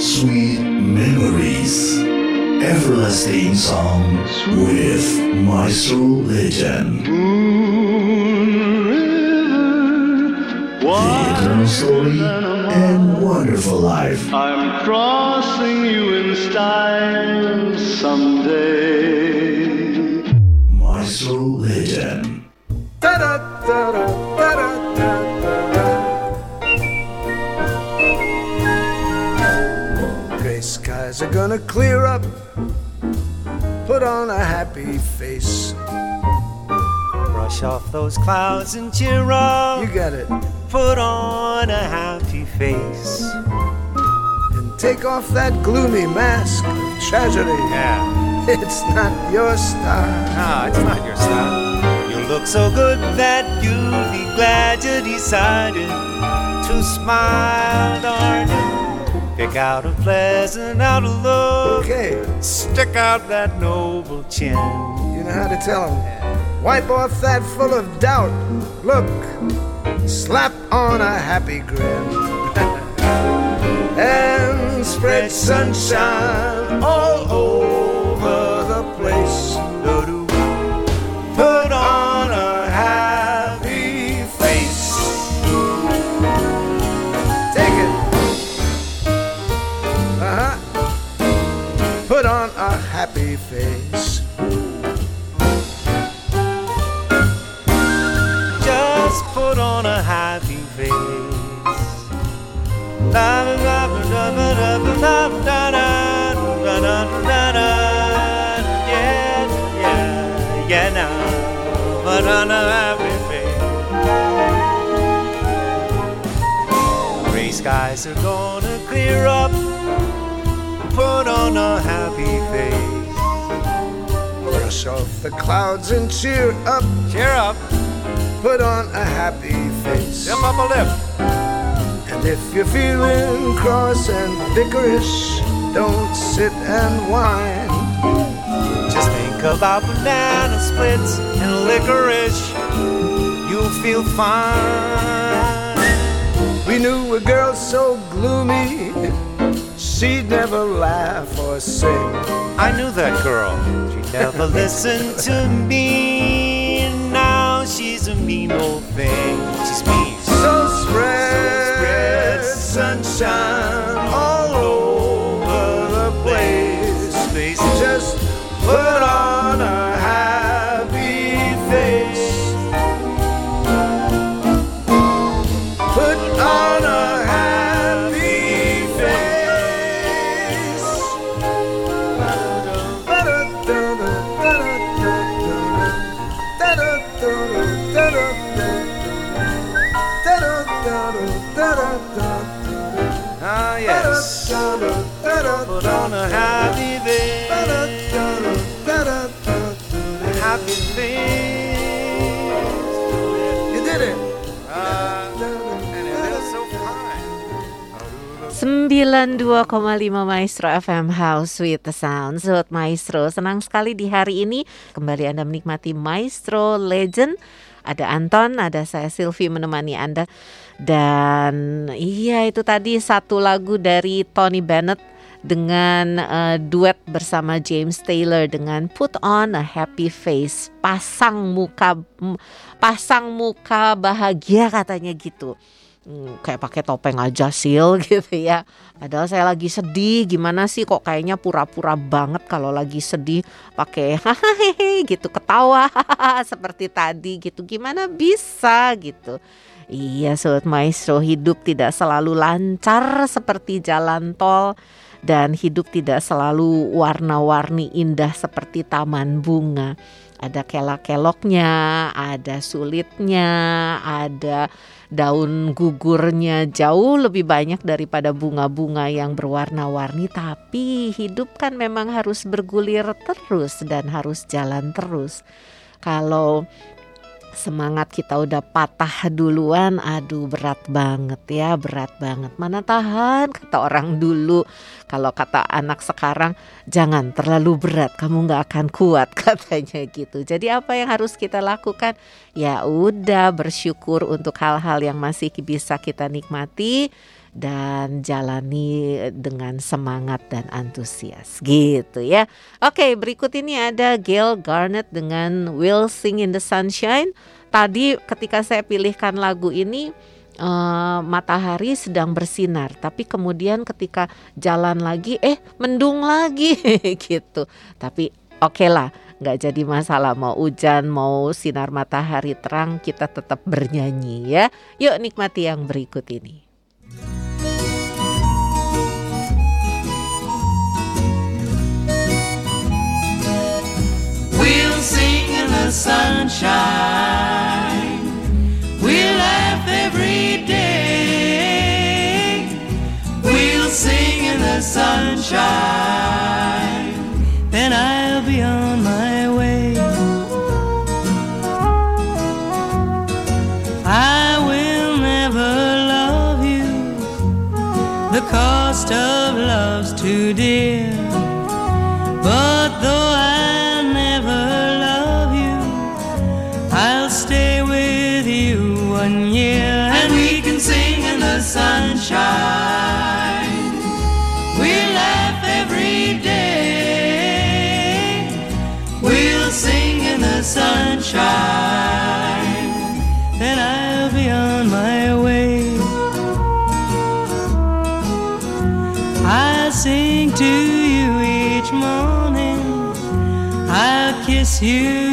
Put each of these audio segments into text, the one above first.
Sweet Memories. Everlasting song with Maestro Legend. The eternal story and wonderful life. I'm crossing you in style someday. Maestro Legend. Clear up. Put on a happy face. Brush off those clouds and cheer up. You got it. Put on a happy face. And take off that gloomy mask of tragedy. Yeah. It's not your style. No, it's not your style. You look so good that you'll be glad you decided to smile, darling. Pick out a pleasant outlook. Okay, Stick out that noble chin. you know how to tell them. Wipe off that full of doubt. Look, slap on a happy grin. and spread sunshine all over face. Just put on a happy face. La la la la la la la la la la la la Yeah, yeah, yeah now. Put on a happy face. Gray skies are gonna clear up. Put on a Brush off the clouds and cheer up. Cheer up, Put on a happy face. step up a lip. And if you're feeling cross and bickerish, don't sit and whine. Just think about banana splits and licorice. You'll feel fine. We knew a girl so gloomy, she'd never laugh or sing. I knew that girl. Never listened to me. Now she's a mean old thing. She's mean. So spread sunshine all 92,5 Maestro FM House with the Sound Sobat Maestro Senang sekali di hari ini Kembali Anda menikmati Maestro Legend. Ada Anton, ada saya Sylvie menemani Anda. Dan iya itu tadi satu lagu dari Tony Bennett dengan eh, duet bersama James Taylor dengan Put on a Happy Face. Pasang muka pasang muka bahagia katanya gitu kayak pakai topeng aja sil gitu ya. Padahal saya lagi sedih, gimana sih kok kayaknya pura-pura banget kalau lagi sedih pakai hahaha gitu ketawa seperti tadi gitu. Gimana bisa gitu. Iya sobat maestro hidup tidak selalu lancar seperti jalan tol dan hidup tidak selalu warna-warni indah seperti taman bunga. Ada kelak-keloknya, ada sulitnya, ada daun gugurnya jauh lebih banyak daripada bunga-bunga yang berwarna-warni tapi hidup kan memang harus bergulir terus dan harus jalan terus. Kalau semangat kita udah patah duluan, aduh berat banget ya, berat banget. Mana tahan kata orang dulu. Kalau kata anak sekarang, jangan terlalu berat, kamu nggak akan kuat katanya gitu. Jadi apa yang harus kita lakukan? Ya udah bersyukur untuk hal-hal yang masih bisa kita nikmati dan jalani dengan semangat dan antusias gitu ya. Oke, berikut ini ada Gail Garnet dengan Will Sing in the Sunshine. Tadi ketika saya pilihkan lagu ini uh, matahari sedang bersinar, tapi kemudian ketika jalan lagi eh mendung lagi gitu. Tapi oke okay lah, nggak jadi masalah mau hujan mau sinar matahari terang kita tetap bernyanyi ya. Yuk nikmati yang berikut ini. The sunshine. We'll laugh every day. We'll sing in the sunshine. Then I'll be on my way. I will never love you. The cost of love's too dear. Sunshine. We laugh every day. We'll sing in the sunshine. Then I'll be on my way. I'll sing to you each morning. I'll kiss you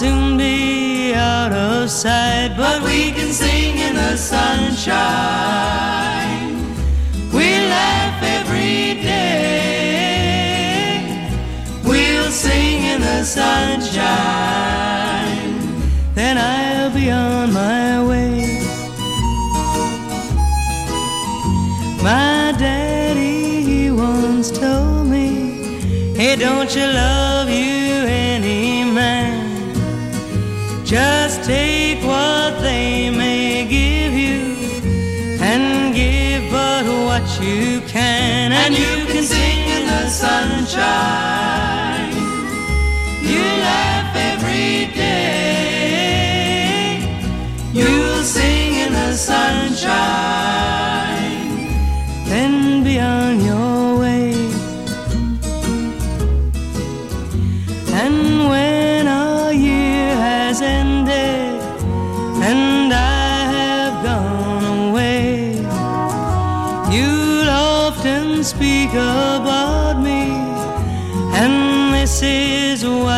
soon be out of sight. But we can sing in the sunshine. We laugh every day. We'll sing in the sunshine. Then I'll be on my way. My daddy, once told me, Hey, don't you love Just take what they may give you and give but what you can, and you can sing in the sunshine. You laugh every day. You'll sing in the sunshine.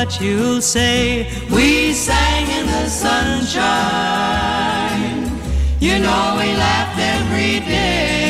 What you'll say We sang in the sunshine. You know we laughed every day.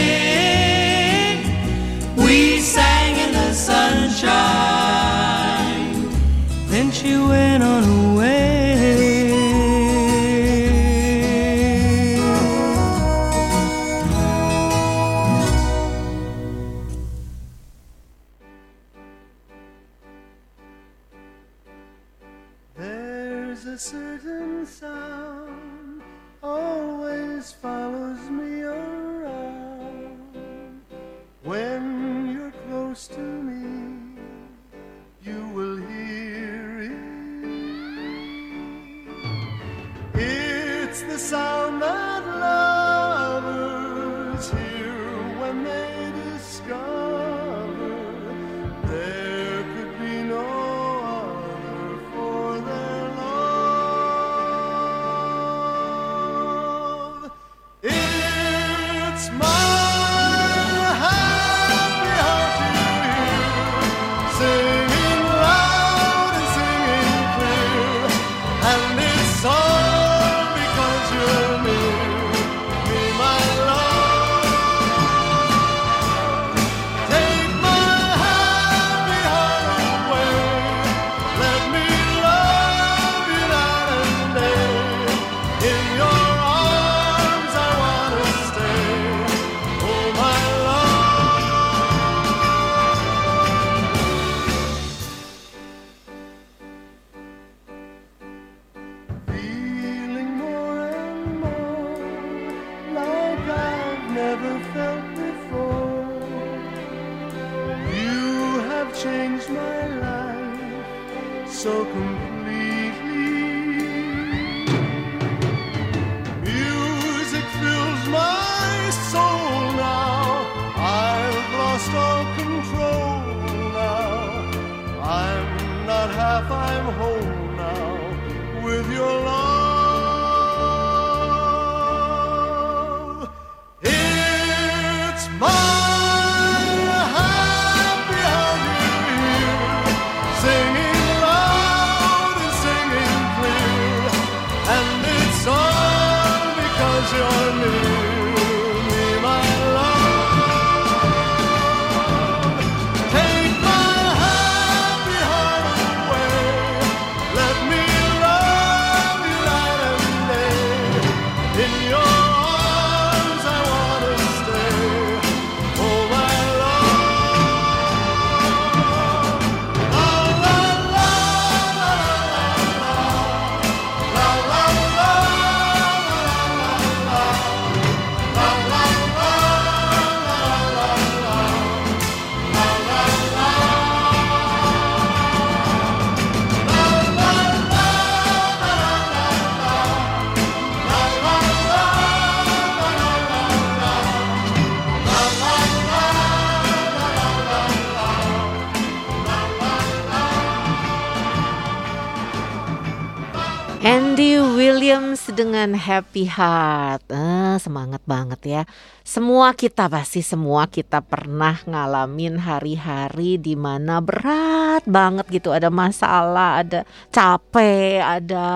Dengan Happy Heart. Eh, semangat banget ya. Semua kita pasti semua kita pernah ngalamin hari-hari di mana berat banget gitu. Ada masalah, ada capek, ada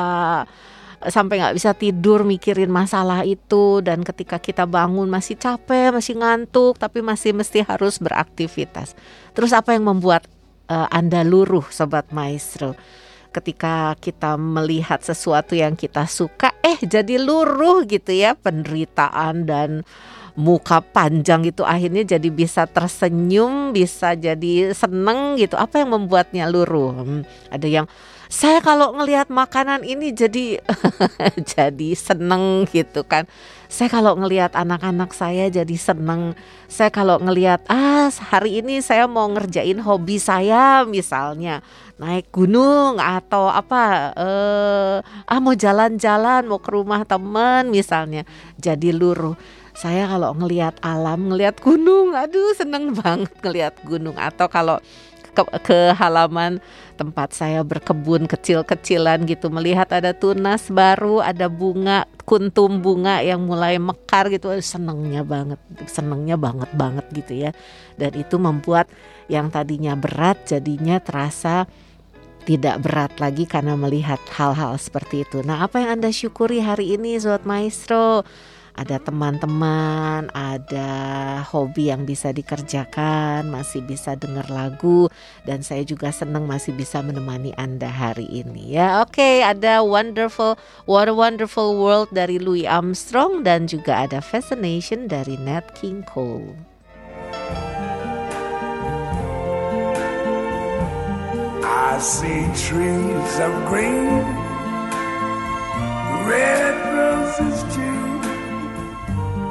sampai nggak bisa tidur mikirin masalah itu dan ketika kita bangun masih capek, masih ngantuk tapi masih mesti harus beraktivitas. Terus apa yang membuat eh, Anda luruh sobat maestro? Ketika kita melihat sesuatu yang kita suka eh jadi luruh gitu ya penderitaan dan muka panjang itu akhirnya jadi bisa tersenyum bisa jadi seneng gitu. Apa yang membuatnya luruh? Hmm, ada yang saya kalau ngelihat makanan ini jadi jadi seneng gitu kan. Saya kalau ngelihat anak-anak saya jadi seneng. Saya kalau ngelihat ah hari ini saya mau ngerjain hobi saya misalnya. Naik gunung atau apa eh ah mau jalan-jalan mau ke rumah teman misalnya. Jadi luruh. Saya kalau ngelihat alam ngelihat gunung aduh seneng banget ngelihat gunung. Atau kalau ke, ke halaman tempat saya berkebun kecil-kecilan gitu melihat ada tunas baru ada bunga kuntum bunga yang mulai mekar gitu senengnya banget senengnya banget banget gitu ya dan itu membuat yang tadinya berat jadinya terasa tidak berat lagi karena melihat hal-hal seperti itu. Nah, apa yang Anda syukuri hari ini, Sobat Maestro? Ada teman-teman, ada hobi yang bisa dikerjakan, masih bisa dengar lagu, dan saya juga senang masih bisa menemani Anda hari ini. Ya, oke, ada Wonderful, What a Wonderful World dari Louis Armstrong dan juga ada Fascination dari Nat King Cole. I see trees of green, red roses too.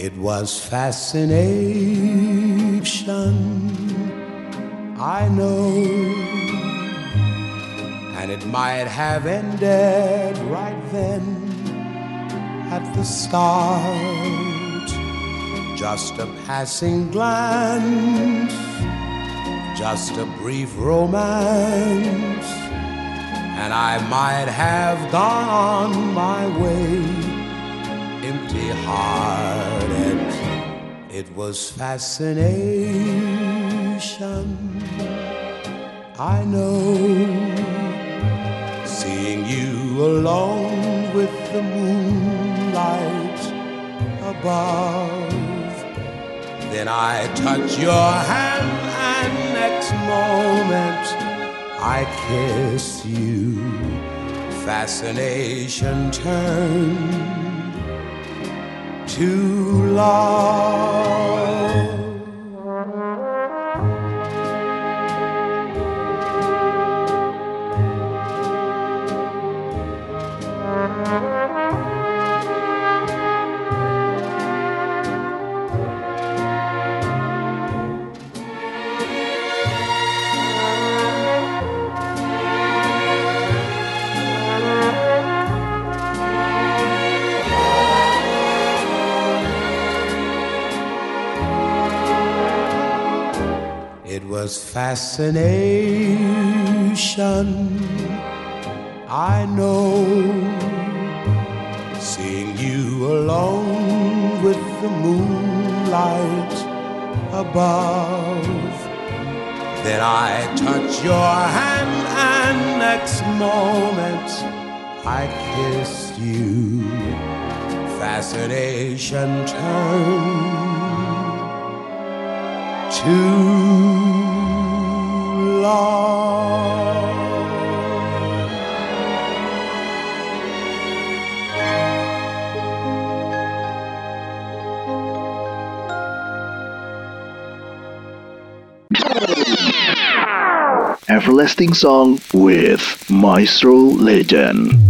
It was fascination, I know. And it might have ended right then at the start. Just a passing glance, just a brief romance. And I might have gone on my way empty hearted. It was fascination. I know. Seeing you alone with the moonlight above. Then I touch your hand, and next moment I kiss you. Fascination turned to love. Was fascination, I know. Seeing you alone with the moonlight above. Then I touch your hand, and next moment I kissed you. Fascination turned to Everlasting Song with Maestro Legend.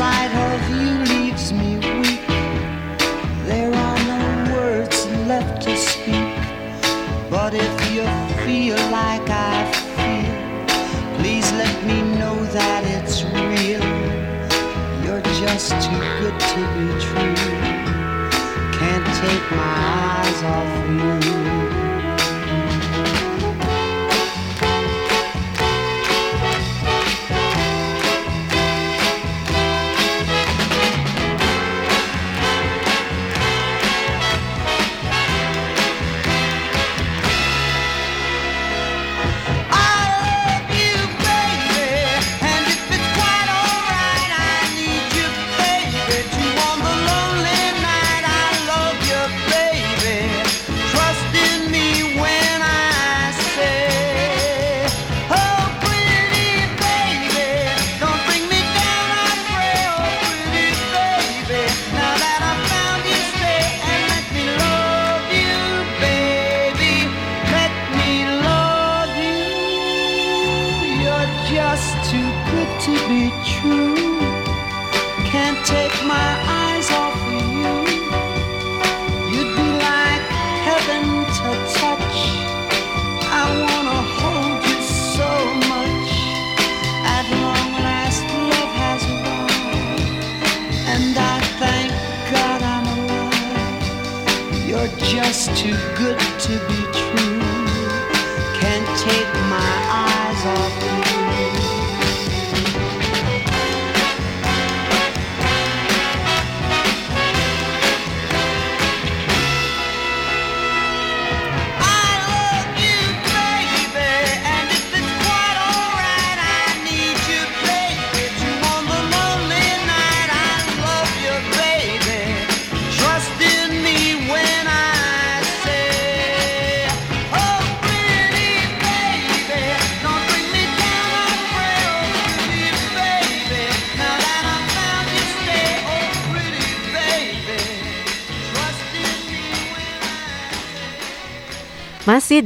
sight of you leaves me weak. There are no words left to speak. But if you feel like I feel, please let me know that it's real. You're just too good to be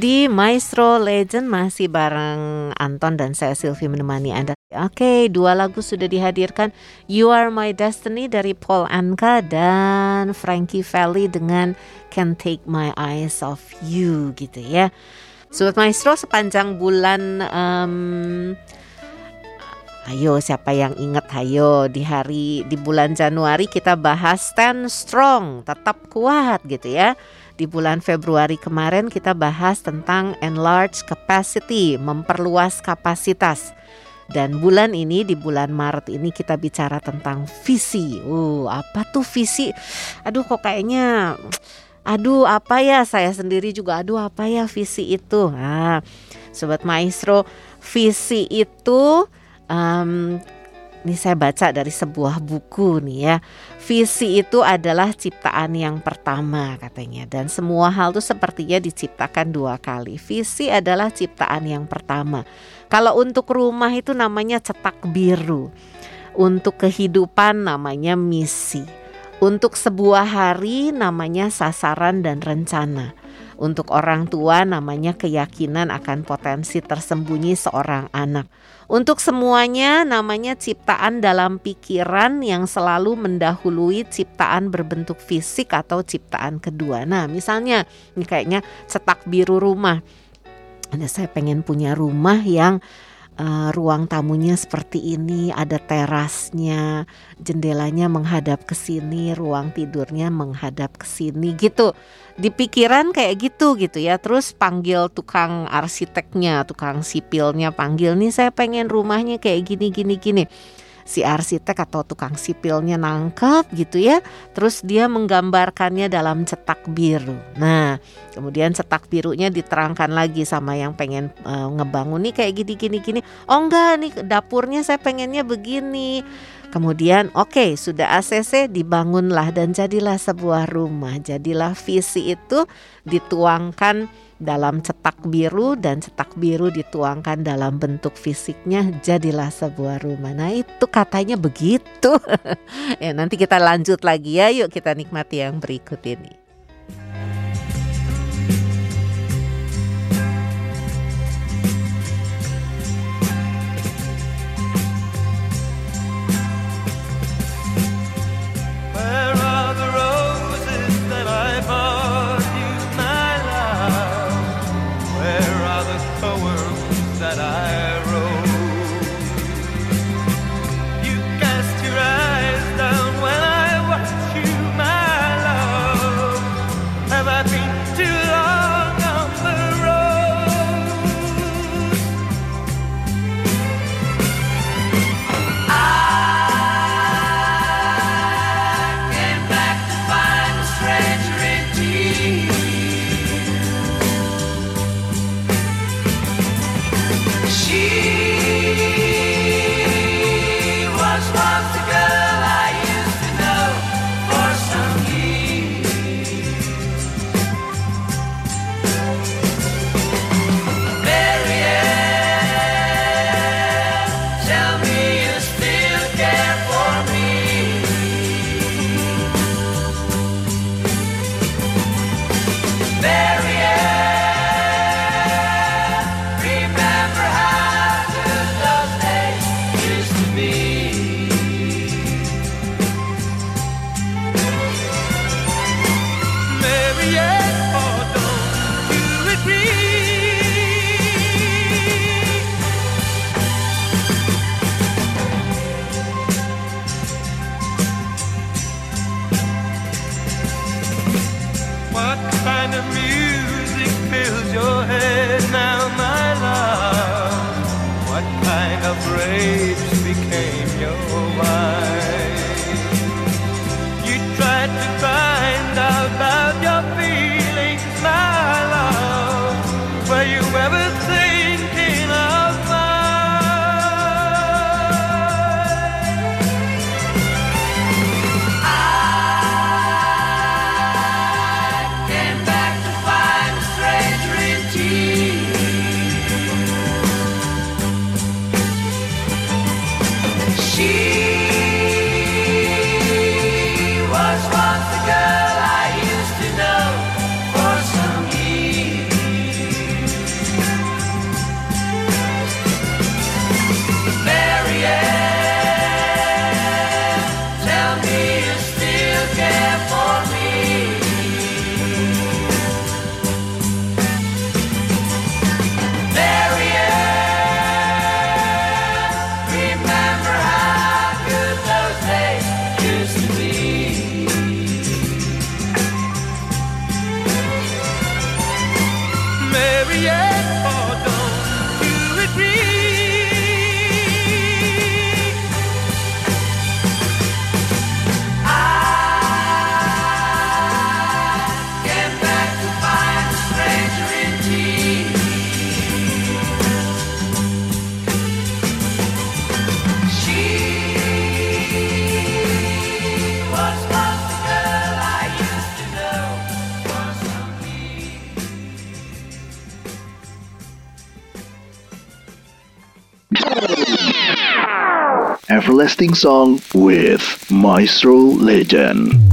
di Maestro Legend masih bareng Anton dan saya Sylvie menemani Anda. Oke, dua lagu sudah dihadirkan. You Are My Destiny dari Paul Anka dan Frankie Valli dengan Can't Take My Eyes Off You gitu ya. Sobat Maestro sepanjang bulan em, Ayo siapa yang ingat ayo di hari di bulan Januari kita bahas stand strong, tetap kuat gitu ya. Di bulan Februari kemarin kita bahas tentang enlarge capacity, memperluas kapasitas. Dan bulan ini di bulan Maret ini kita bicara tentang visi. Uh, apa tuh visi? Aduh kok kayaknya aduh apa ya saya sendiri juga aduh apa ya visi itu. Nah, sobat maestro, visi itu em, ini saya baca dari sebuah buku nih ya. Visi itu adalah ciptaan yang pertama katanya dan semua hal itu sepertinya diciptakan dua kali. Visi adalah ciptaan yang pertama. Kalau untuk rumah itu namanya cetak biru. Untuk kehidupan namanya misi. Untuk sebuah hari namanya sasaran dan rencana. Untuk orang tua namanya keyakinan akan potensi tersembunyi seorang anak. Untuk semuanya namanya ciptaan dalam pikiran yang selalu mendahului ciptaan berbentuk fisik atau ciptaan kedua. Nah, misalnya ini kayaknya cetak biru rumah. Ada saya pengen punya rumah yang uh, ruang tamunya seperti ini, ada terasnya, jendelanya menghadap ke sini, ruang tidurnya menghadap ke sini gitu. Di pikiran kayak gitu gitu ya. Terus panggil tukang arsiteknya tukang sipilnya panggil nih saya pengen rumahnya kayak gini gini gini si arsitek atau tukang sipilnya nangkep gitu ya. Terus dia menggambarkannya dalam cetak biru. Nah kemudian cetak birunya diterangkan lagi sama yang pengen uh, ngebangun nih kayak gini gini gini. Oh enggak nih dapurnya saya pengennya begini Kemudian oke okay, sudah ACC dibangunlah dan jadilah sebuah rumah. Jadilah visi itu dituangkan dalam cetak biru dan cetak biru dituangkan dalam bentuk fisiknya jadilah sebuah rumah. Nah itu katanya begitu. ya nanti kita lanjut lagi ya yuk kita nikmati yang berikut ini. Everlasting song with Maestro Legend.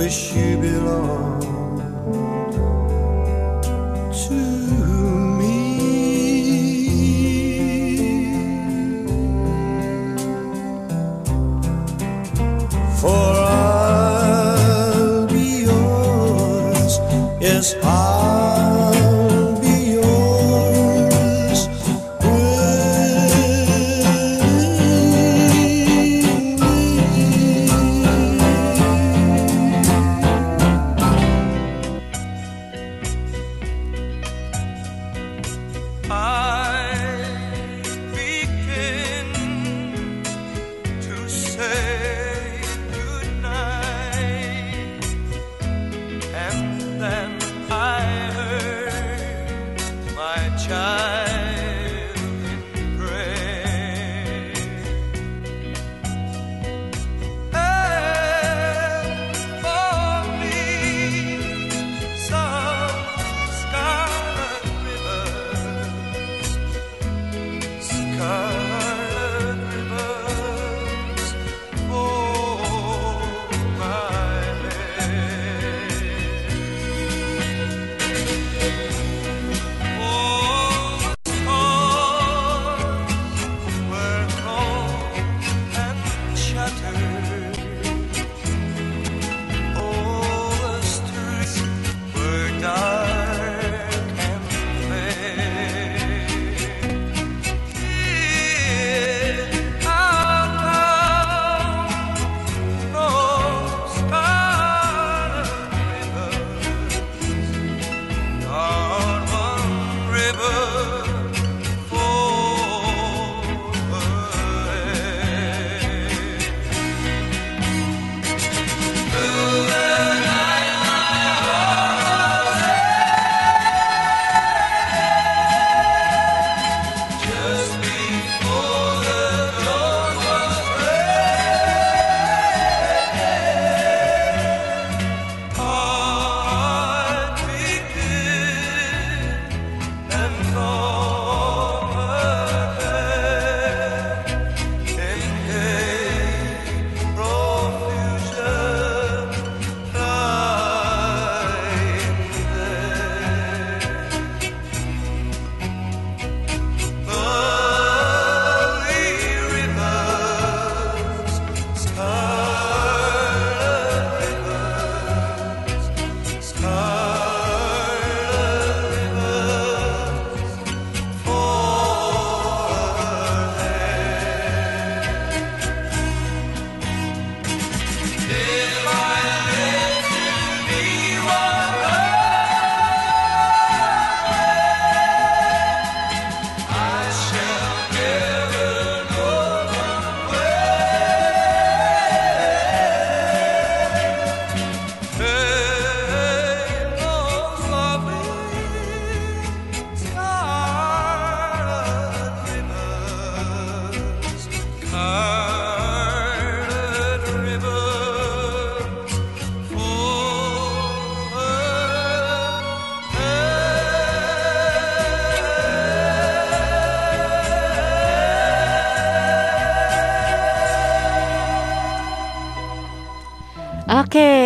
Wish you belonged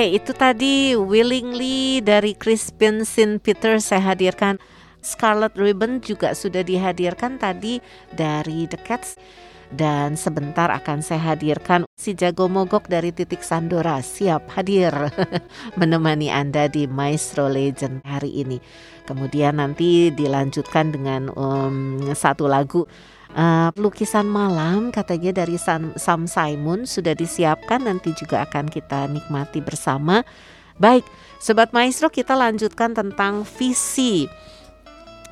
Oke, itu tadi Willingly dari Crispin Sin Peter saya hadirkan. Scarlet Ribbon juga sudah dihadirkan tadi dari The Cats dan sebentar akan saya hadirkan si jago mogok dari titik Sandora siap hadir menemani Anda di Maestro Legend hari ini. Kemudian nanti dilanjutkan dengan um, satu lagu uh, lukisan malam katanya dari Sam, Sam Simon sudah disiapkan nanti juga akan kita nikmati bersama. Baik, sobat maestro kita lanjutkan tentang visi.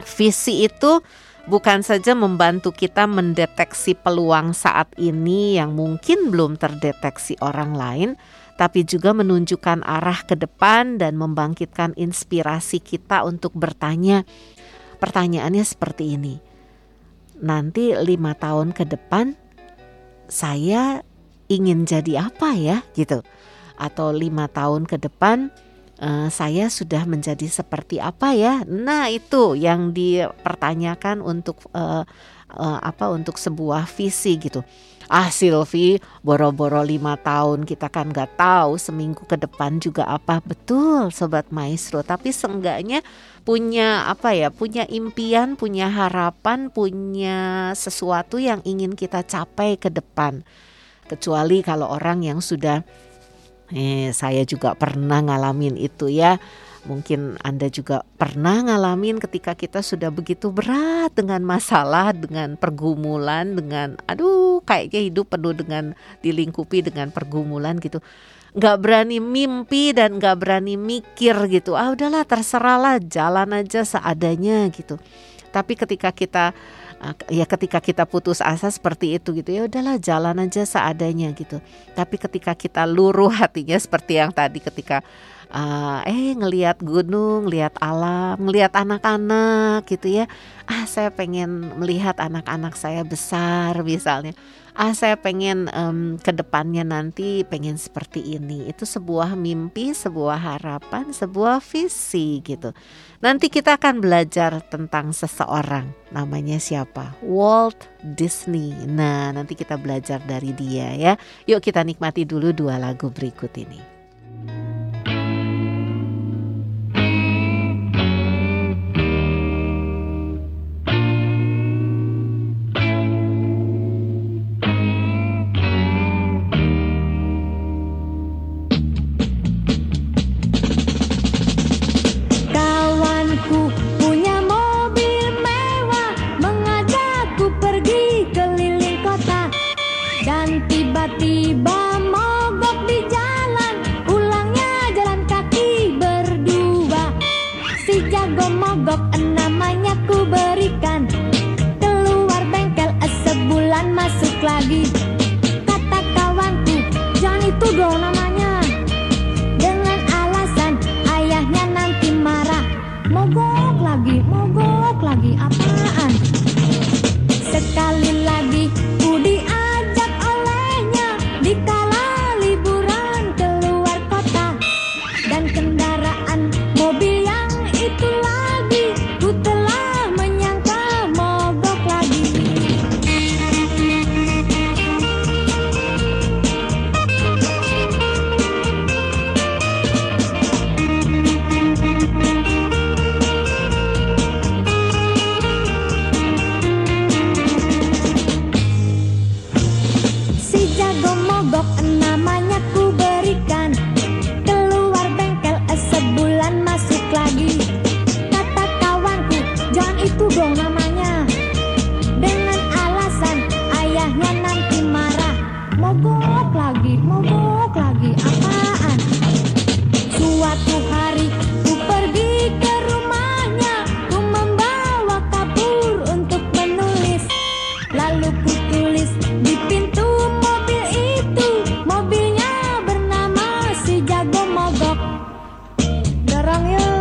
Visi itu bukan saja membantu kita mendeteksi peluang saat ini yang mungkin belum terdeteksi orang lain, tapi juga menunjukkan arah ke depan dan membangkitkan inspirasi kita untuk bertanya. Pertanyaannya seperti ini: nanti lima tahun ke depan saya ingin jadi apa ya, gitu, atau lima tahun ke depan uh, saya sudah menjadi seperti apa ya? Nah itu yang dipertanyakan untuk uh, uh, apa untuk sebuah visi gitu. Ah Silvi boro-boro lima tahun kita kan nggak tahu seminggu ke depan juga apa. Betul sobat maestro. Tapi seenggaknya punya apa ya punya impian punya harapan punya sesuatu yang ingin kita capai ke depan kecuali kalau orang yang sudah eh saya juga pernah ngalamin itu ya Mungkin Anda juga pernah ngalamin ketika kita sudah begitu berat dengan masalah, dengan pergumulan, dengan aduh kayaknya hidup penuh dengan dilingkupi dengan pergumulan gitu. Nggak berani mimpi dan nggak berani mikir gitu. Ah udahlah terserahlah jalan aja seadanya gitu. Tapi ketika kita ah, ya ketika kita putus asa seperti itu gitu ya udahlah jalan aja seadanya gitu. Tapi ketika kita luruh hatinya seperti yang tadi ketika uh, eh ngelihat gunung, ngelihat alam, ngelihat anak-anak gitu ya. Ah saya pengen melihat anak-anak saya besar misalnya. Ah saya pengen um, ke depannya nanti pengen seperti ini. Itu sebuah mimpi, sebuah harapan, sebuah visi gitu. Nanti kita akan belajar tentang seseorang. Namanya siapa? Walt Disney. Nah, nanti kita belajar dari dia ya. Yuk kita nikmati dulu dua lagu berikut ini. lagi jarang ya.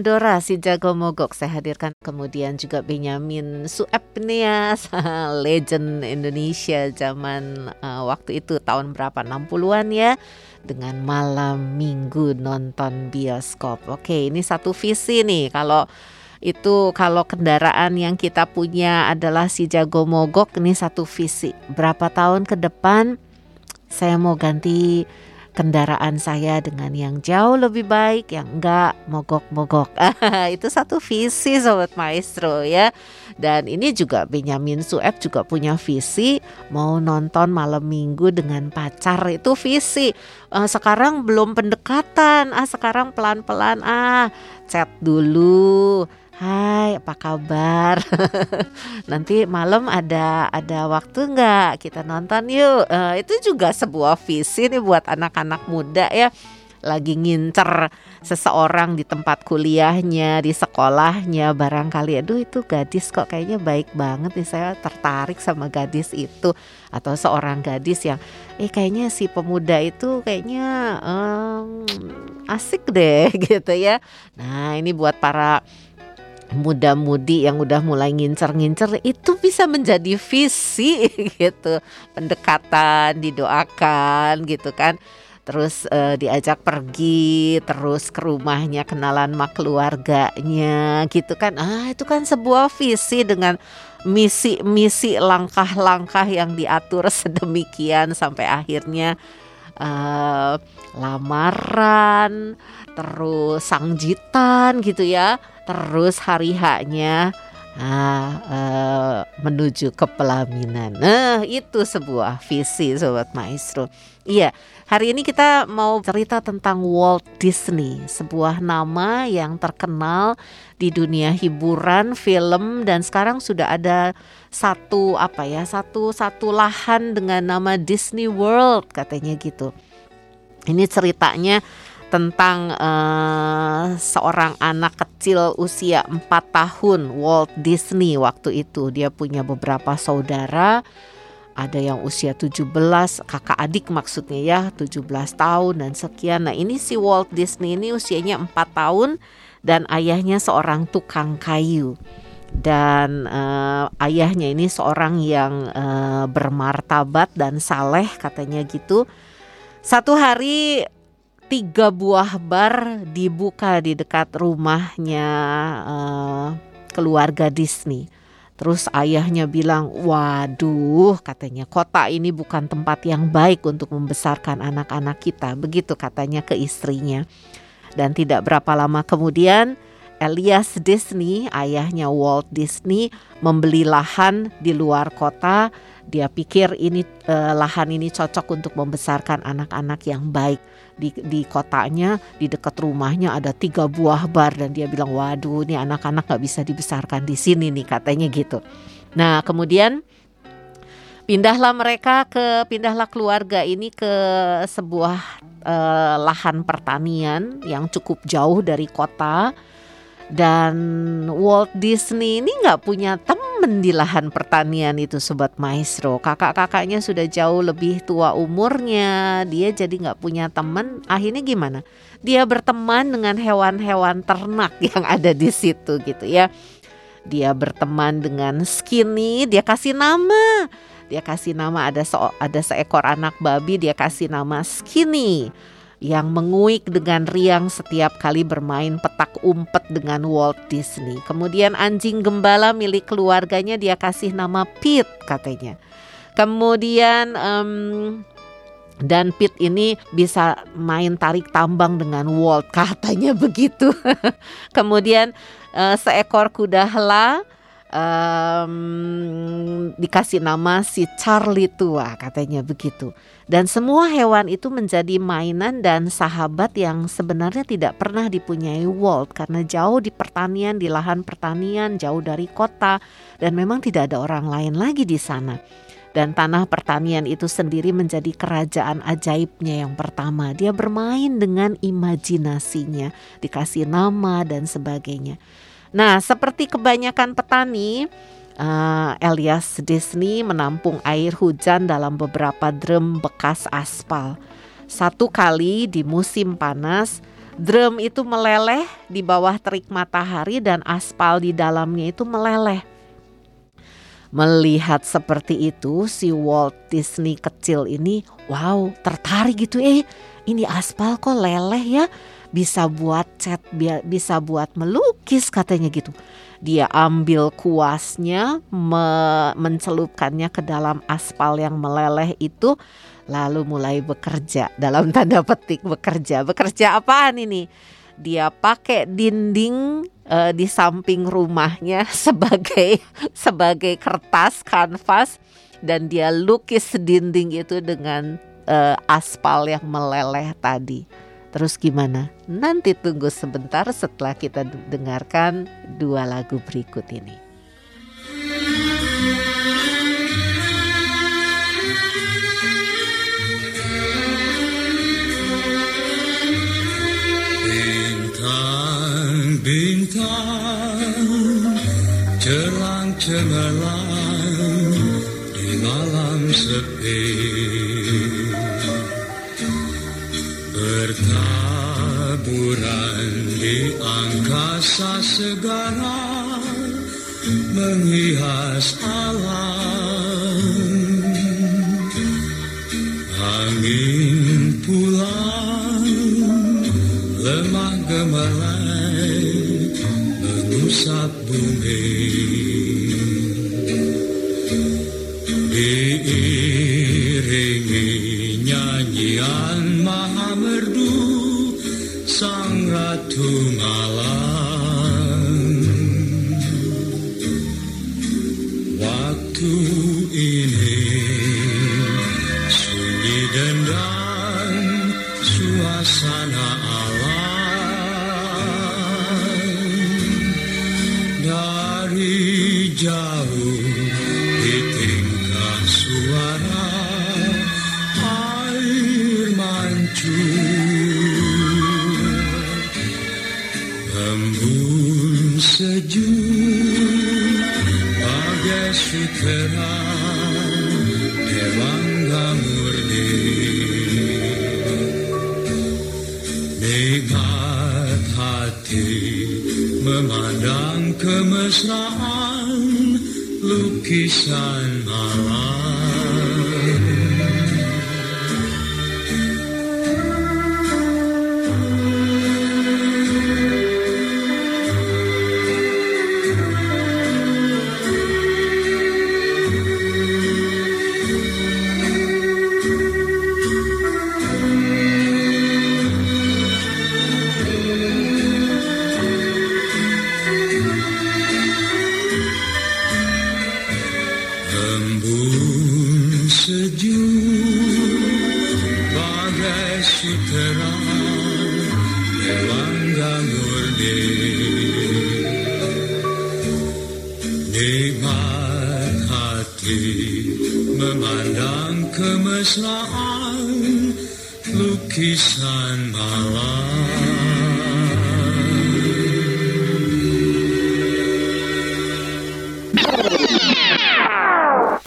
Titik Sandora si jago mogok saya hadirkan kemudian juga Benyamin ya legend Indonesia zaman uh, waktu itu tahun berapa 60-an ya dengan malam minggu nonton bioskop. Oke, ini satu visi nih kalau itu kalau kendaraan yang kita punya adalah si jago mogok ini satu visi. Berapa tahun ke depan saya mau ganti kendaraan saya dengan yang jauh lebih baik, yang enggak mogok-mogok. itu satu visi sobat maestro ya. Dan ini juga Benyamin Sueb juga punya visi mau nonton malam minggu dengan pacar itu visi. Eh, sekarang belum pendekatan, ah sekarang pelan-pelan ah chat dulu. Hai, apa kabar? Nanti malam ada ada waktu nggak kita nonton yuk? Eh, itu juga sebuah visi nih buat anak-anak muda ya. Lagi ngincer seseorang di tempat kuliahnya, di sekolahnya, barangkali aduh itu gadis kok kayaknya baik banget nih saya tertarik sama gadis itu atau seorang gadis yang eh kayaknya si pemuda itu kayaknya em, asik deh gitu ya. Nah, ini buat para muda-mudi yang udah mulai ngincer-ngincer itu bisa menjadi visi gitu. Pendekatan didoakan gitu kan. Terus eh, diajak pergi terus ke rumahnya kenalan sama keluarganya gitu kan. Ah itu kan sebuah visi dengan misi-misi langkah-langkah yang diatur sedemikian sampai akhirnya eh, lamaran terus sangjitan gitu ya terus hari haknya ah, eh, menuju ke pelaminan. Nah, itu sebuah visi sobat maestro. Iya, hari ini kita mau cerita tentang Walt Disney, sebuah nama yang terkenal di dunia hiburan, film dan sekarang sudah ada satu apa ya, satu satu lahan dengan nama Disney World katanya gitu. Ini ceritanya tentang uh, seorang anak kecil usia 4 tahun Walt Disney waktu itu. Dia punya beberapa saudara. Ada yang usia 17 kakak adik maksudnya ya 17 tahun dan sekian. Nah ini si Walt Disney ini usianya 4 tahun dan ayahnya seorang tukang kayu. Dan uh, ayahnya ini seorang yang uh, bermartabat dan saleh katanya gitu. Satu hari tiga buah bar dibuka di dekat rumahnya uh, keluarga Disney. Terus ayahnya bilang, waduh katanya kota ini bukan tempat yang baik untuk membesarkan anak-anak kita. Begitu katanya ke istrinya. Dan tidak berapa lama kemudian Elias Disney, ayahnya Walt Disney, membeli lahan di luar kota. Dia pikir ini eh, lahan ini cocok untuk membesarkan anak-anak yang baik di, di kotanya di dekat rumahnya ada tiga buah bar dan dia bilang waduh ini anak-anak nggak bisa dibesarkan di sini nih katanya gitu. Nah kemudian pindahlah mereka ke pindahlah keluarga ini ke sebuah eh, lahan pertanian yang cukup jauh dari kota dan Walt Disney ini nggak punya temen di lahan pertanian itu sobat maestro. Kakak-kakaknya sudah jauh lebih tua umurnya. Dia jadi nggak punya temen. Akhirnya gimana? Dia berteman dengan hewan-hewan ternak yang ada di situ gitu ya. Dia berteman dengan Skinny. Dia kasih nama. Dia kasih nama ada se ada seekor anak babi. Dia kasih nama Skinny yang menguik dengan riang setiap kali bermain petak umpet dengan Walt Disney. Kemudian anjing gembala milik keluarganya dia kasih nama Pete katanya. Kemudian um, dan Pete ini bisa main tarik tambang dengan Walt katanya begitu. Kemudian uh, seekor kuda hela um, dikasih nama si Charlie tua katanya begitu. Dan semua hewan itu menjadi mainan dan sahabat yang sebenarnya tidak pernah dipunyai Walt karena jauh di pertanian, di lahan pertanian, jauh dari kota dan memang tidak ada orang lain lagi di sana. Dan tanah pertanian itu sendiri menjadi kerajaan ajaibnya yang pertama. Dia bermain dengan imajinasinya, dikasih nama dan sebagainya. Nah, seperti kebanyakan petani, Elias Disney menampung air hujan dalam beberapa drum bekas aspal. Satu kali di musim panas, drum itu meleleh di bawah terik matahari dan aspal di dalamnya itu meleleh. Melihat seperti itu, si Walt Disney kecil ini, wow, tertarik gitu. Eh, ini aspal kok leleh ya? Bisa buat cat, bisa buat melukis katanya gitu. Dia ambil kuasnya, me mencelupkannya ke dalam aspal yang meleleh itu, lalu mulai bekerja dalam tanda petik bekerja. Bekerja apaan ini? Dia pakai dinding uh, di samping rumahnya sebagai sebagai kertas kanvas dan dia lukis dinding itu dengan uh, aspal yang meleleh tadi. Terus gimana? Nanti tunggu sebentar setelah kita dengarkan dua lagu berikut ini. Bintang-bintang cerang cemerlang di malam sepi bertaburan di angkasa segala menghias alam. Angin pulang lemah gemerlai mengusap bumi. Diiringi sang ratu malam. Waktu ini sunyi dendam suasana alam. Dari jauh kemesraan lukisan malam. Islam lukisan malam.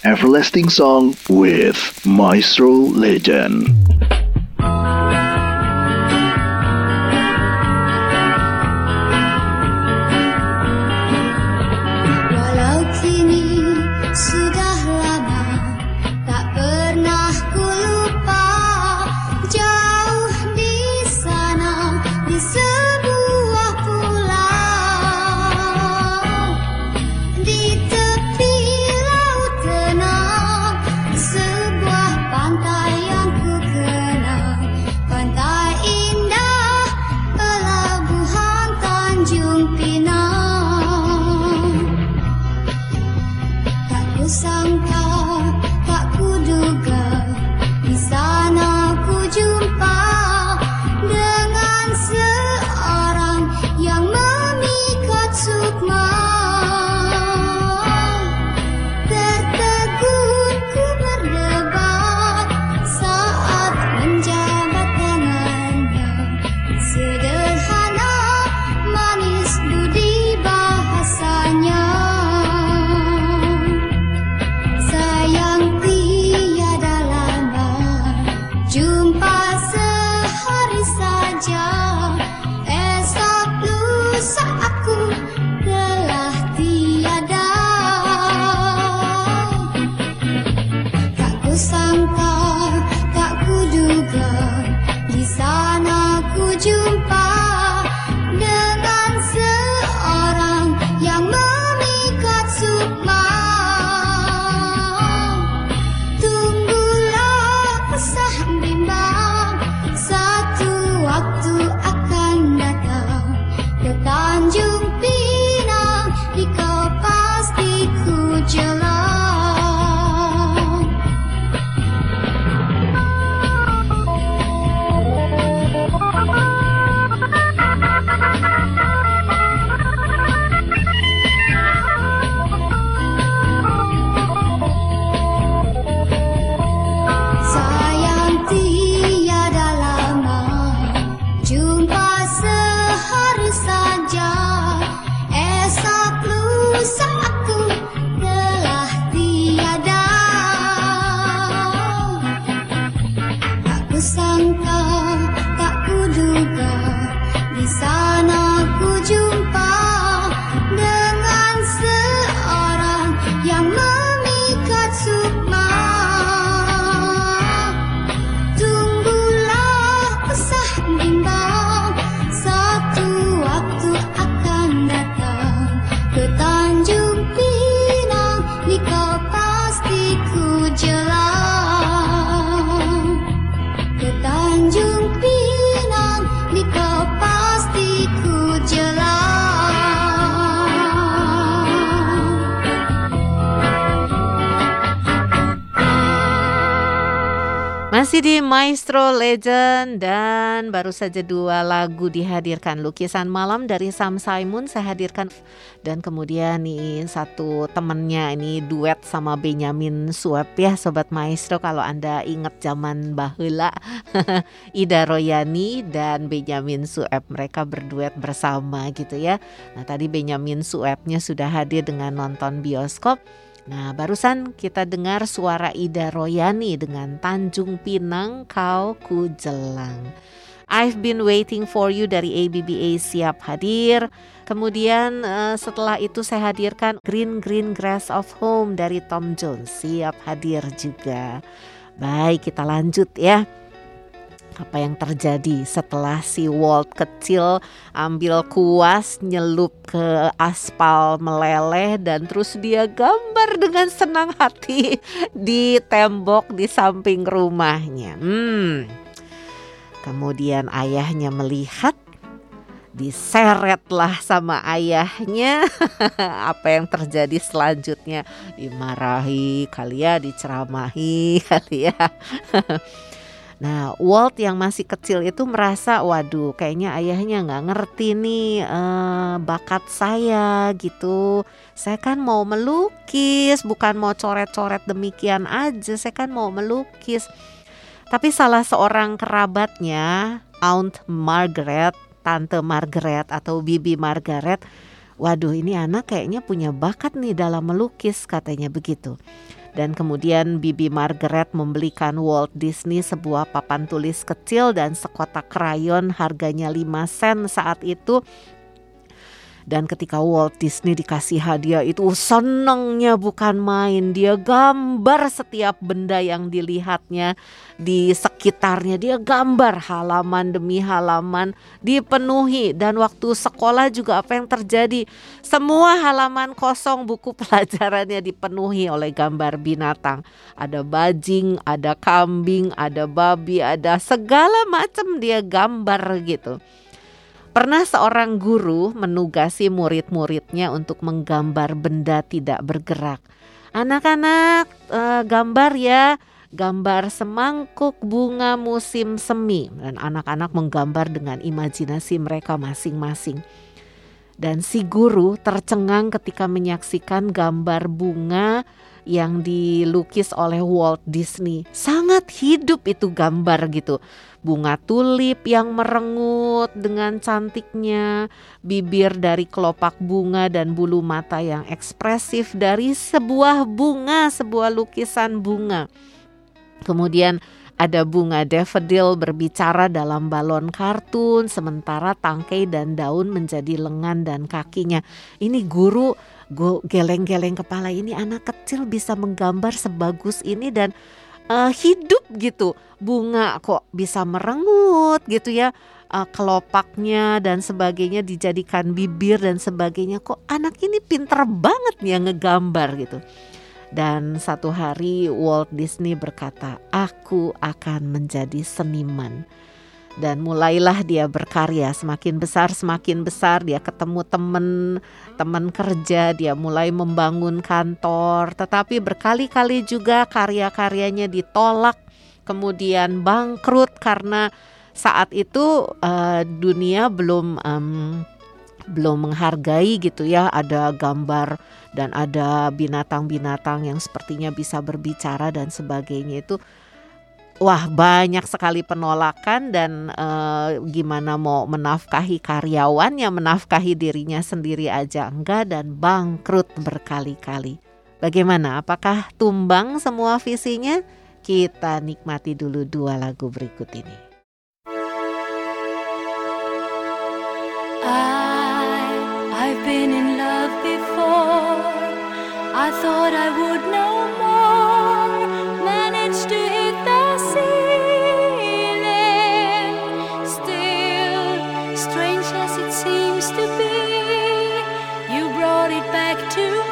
Everlasting Song with Maestro Legend. Legend dan baru saja dua lagu dihadirkan. Lukisan Malam dari Sam Simon saya hadirkan. Dan kemudian nih satu temennya ini duet sama Benyamin Sueb ya Sobat Maestro. Kalau Anda ingat zaman bahula Ida Royani dan Benyamin Sueb mereka berduet bersama gitu ya. Nah tadi Benyamin Suebnya sudah hadir dengan nonton bioskop Nah, barusan kita dengar suara Ida Royani dengan Tanjung Pinang Kau Ku Jelang. I've been waiting for you dari ABBA siap hadir. Kemudian uh, setelah itu saya hadirkan Green Green Grass of Home dari Tom Jones siap hadir juga. Baik, kita lanjut ya apa yang terjadi setelah si Walt kecil ambil kuas nyelup ke aspal meleleh dan terus dia gambar dengan senang hati di tembok di samping rumahnya. Hmm. Kemudian ayahnya melihat diseretlah sama ayahnya apa yang terjadi selanjutnya dimarahi kali ya diceramahi kali ya Nah, Walt yang masih kecil itu merasa, waduh, kayaknya ayahnya nggak ngerti nih eh, bakat saya gitu. Saya kan mau melukis, bukan mau coret-coret demikian aja. Saya kan mau melukis. Tapi salah seorang kerabatnya, Aunt Margaret, Tante Margaret atau Bibi Margaret, waduh, ini anak kayaknya punya bakat nih dalam melukis, katanya begitu. Dan kemudian Bibi Margaret membelikan Walt Disney sebuah papan tulis kecil dan sekotak krayon harganya 5 sen saat itu dan ketika Walt Disney dikasih hadiah itu senengnya bukan main. Dia gambar setiap benda yang dilihatnya di sekitarnya. Dia gambar halaman demi halaman dipenuhi. Dan waktu sekolah juga apa yang terjadi? Semua halaman kosong buku pelajarannya dipenuhi oleh gambar binatang. Ada bajing, ada kambing, ada babi, ada segala macam dia gambar gitu. Pernah seorang guru menugasi murid-muridnya untuk menggambar benda tidak bergerak. Anak-anak eh, gambar ya, gambar semangkuk bunga musim semi dan anak-anak menggambar dengan imajinasi mereka masing-masing. Dan si guru tercengang ketika menyaksikan gambar bunga yang dilukis oleh Walt Disney. Sangat hidup itu gambar gitu bunga tulip yang merengut dengan cantiknya, bibir dari kelopak bunga dan bulu mata yang ekspresif dari sebuah bunga, sebuah lukisan bunga. Kemudian ada bunga daffodil berbicara dalam balon kartun, sementara tangkai dan daun menjadi lengan dan kakinya. Ini guru geleng-geleng kepala ini anak kecil bisa menggambar sebagus ini dan uh, hidup gitu. Bunga kok bisa merengut gitu ya. Uh, kelopaknya dan sebagainya dijadikan bibir dan sebagainya kok anak ini pinter banget ya ngegambar gitu. Dan satu hari Walt Disney berkata, "Aku akan menjadi seniman." Dan mulailah dia berkarya. Semakin besar semakin besar. Dia ketemu temen teman kerja. Dia mulai membangun kantor. Tetapi berkali-kali juga karya-karyanya ditolak. Kemudian bangkrut karena saat itu uh, dunia belum um, belum menghargai gitu ya. Ada gambar dan ada binatang-binatang yang sepertinya bisa berbicara dan sebagainya. Itu Wah banyak sekali penolakan dan uh, gimana mau menafkahi karyawan yang menafkahi dirinya sendiri aja enggak dan bangkrut berkali-kali. Bagaimana? Apakah tumbang semua visinya? Kita nikmati dulu dua lagu berikut ini. I, I've been in love before. I thought I would know Back to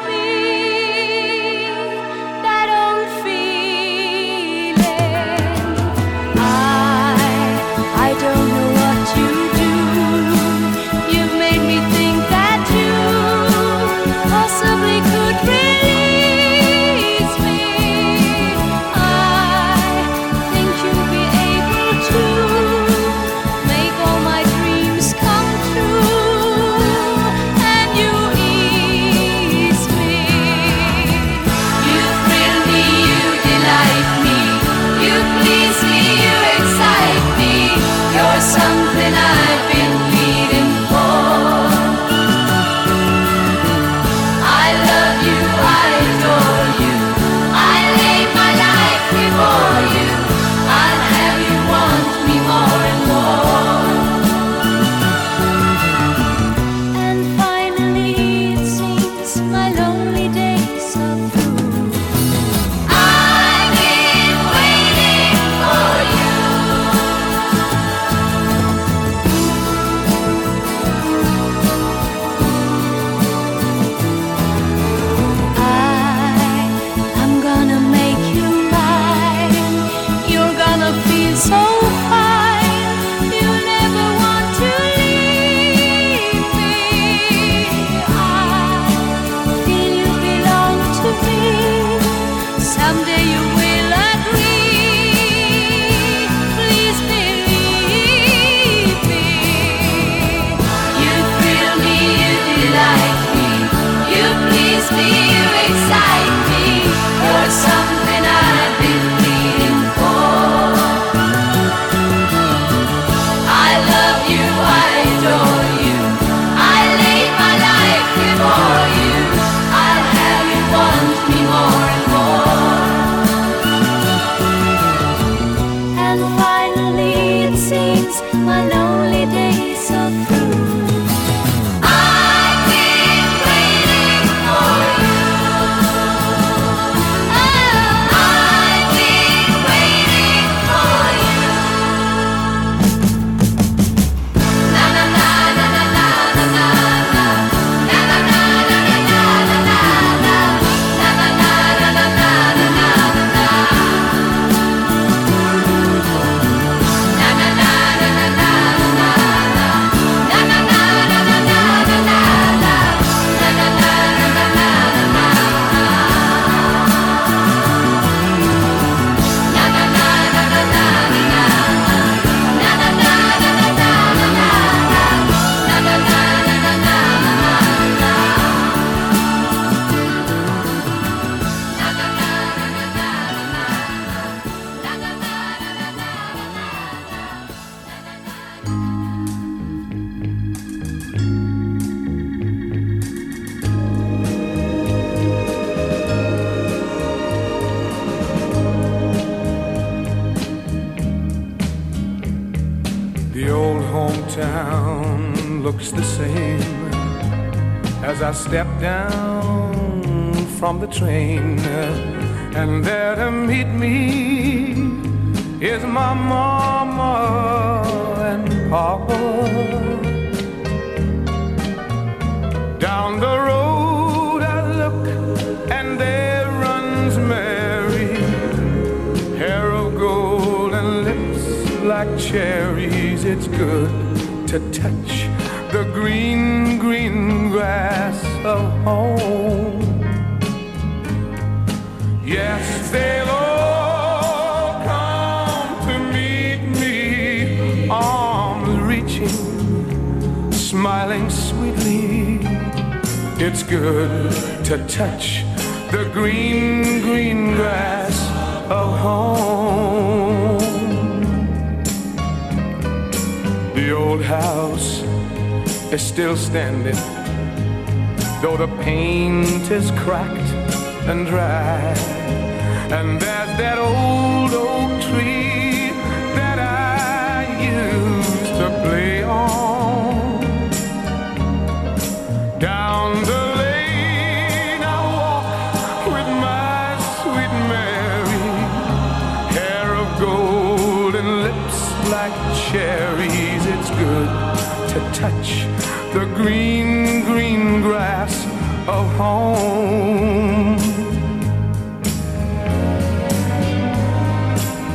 the green, green grass of home.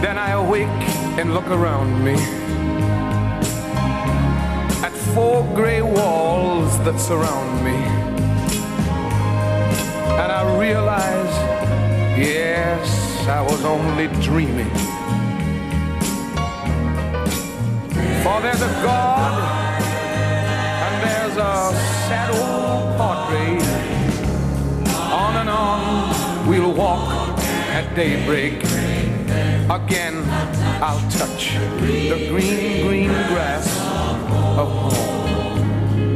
Then I awake and look around me at four gray walls that surround me. And I realize, yes, I was only dreaming. For there's a God a sad old portrait. On and on we'll walk at daybreak. Again, I'll touch the green, green grass of home.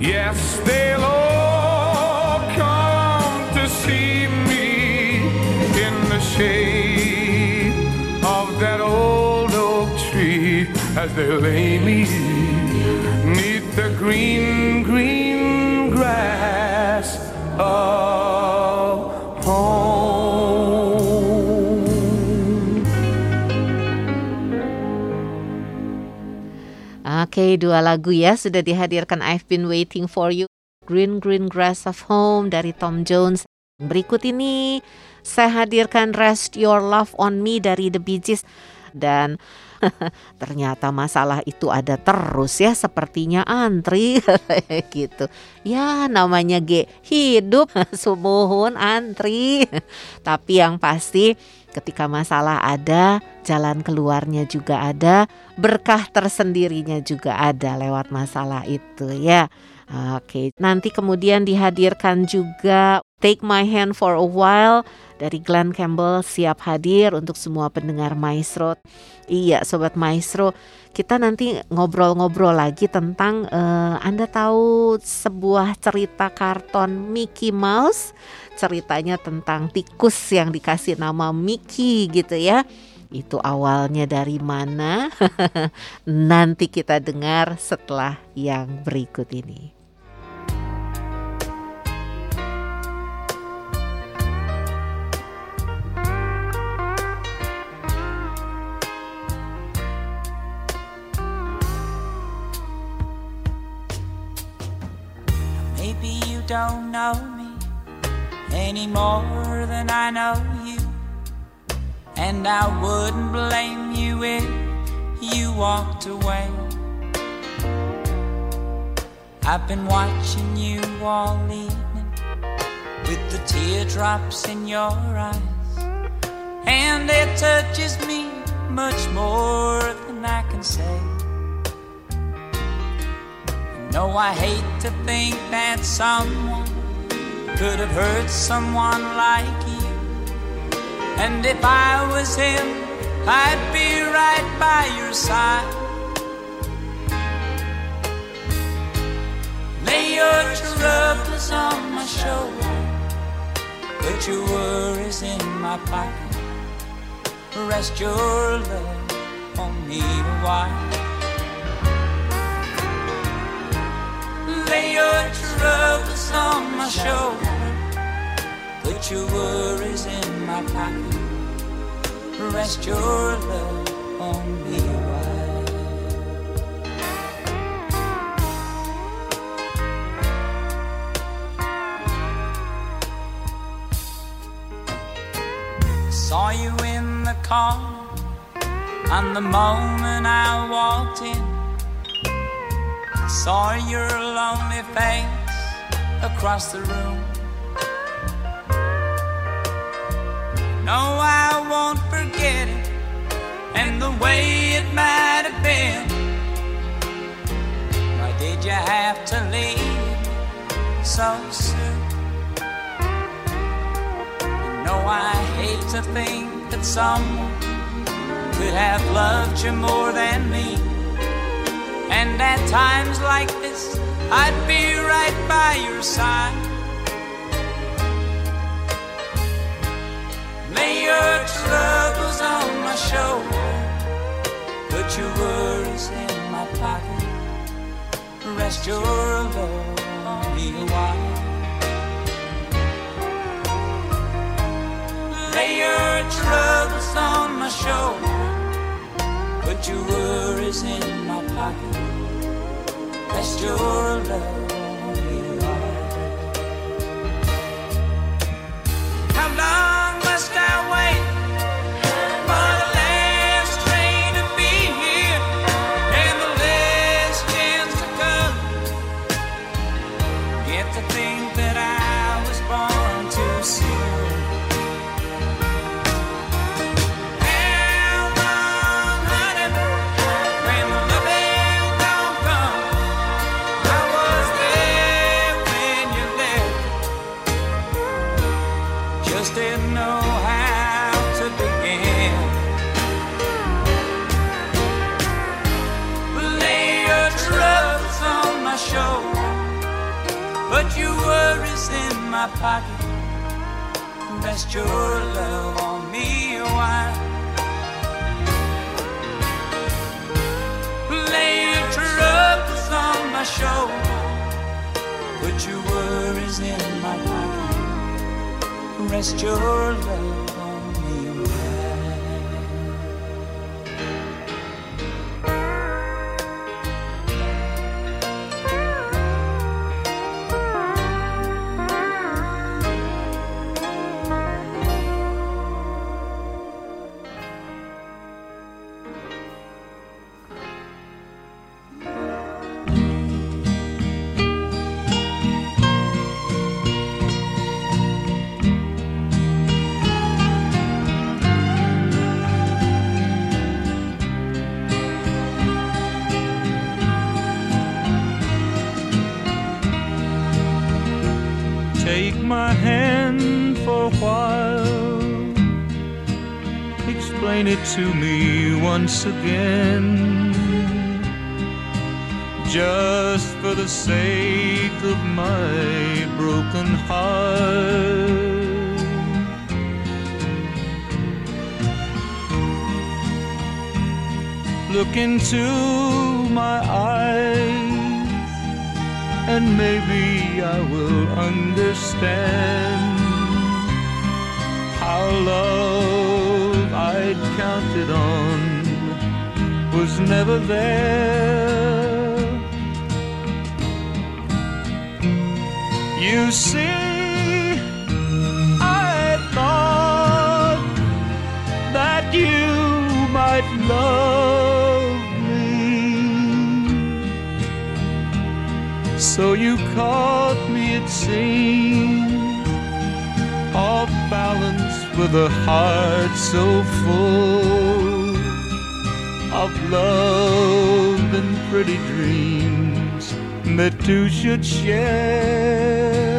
Yes, they'll all come to see me in the shade of that old oak tree as they lay me green, green grass of home. Oke, dua lagu ya sudah dihadirkan I've Been Waiting For You, Green Green Grass of Home dari Tom Jones. Berikut ini saya hadirkan Rest Your Love on Me dari The Bee Gees dan ternyata masalah itu ada terus ya sepertinya antri gitu. Ya namanya G hidup sumuhun antri. Tapi yang pasti ketika masalah ada, jalan keluarnya juga ada, berkah tersendirinya juga ada lewat masalah itu ya. Oke, nanti kemudian dihadirkan juga Take My Hand for a While dari Glenn Campbell siap hadir untuk semua pendengar Maestro. Iya, sobat Maestro, kita nanti ngobrol-ngobrol lagi tentang eh, Anda tahu sebuah cerita karton Mickey Mouse, ceritanya tentang tikus yang dikasih nama Mickey gitu ya. Itu awalnya dari mana? Nanti kita dengar setelah yang berikut ini. Don't know me any more than I know you. And I wouldn't blame you if you walked away. I've been watching you all evening with the teardrops in your eyes. And it touches me much more than I can say. No, I hate to think that someone could have hurt someone like you. And if I was him, I'd be right by your side. Lay your troubles on my shoulder, put your worries in my pocket. Rest your love on me a while. My shoulder. Put your worries in my pocket. Rest your love on me. Saw you in the car, and the moment I walked in, saw your lonely face across the room. No, I won't forget it, and the way it might have been. Why did you have to leave so soon? You know, I hate to think that someone could have loved you more than me. And at times like this, I'd be right by your side. Lay your troubles on my shoulder. Put your worries in my pocket. Rest your love on me a while. Lay your troubles on my shoulder. Put your worries in my pocket. Rest your love on me. How long my pocket. Rest your love on me while. Lay your troubles on my shoulder, put your worries in my pocket. Rest your love to me once again. Just for the sake of my broken heart. Look into my eyes and maybe I will understand how love I'd counted on was never there. You see, I thought that you might love me. So you caught me, it seems, off balance with a heart so full of love and pretty dreams that two should share.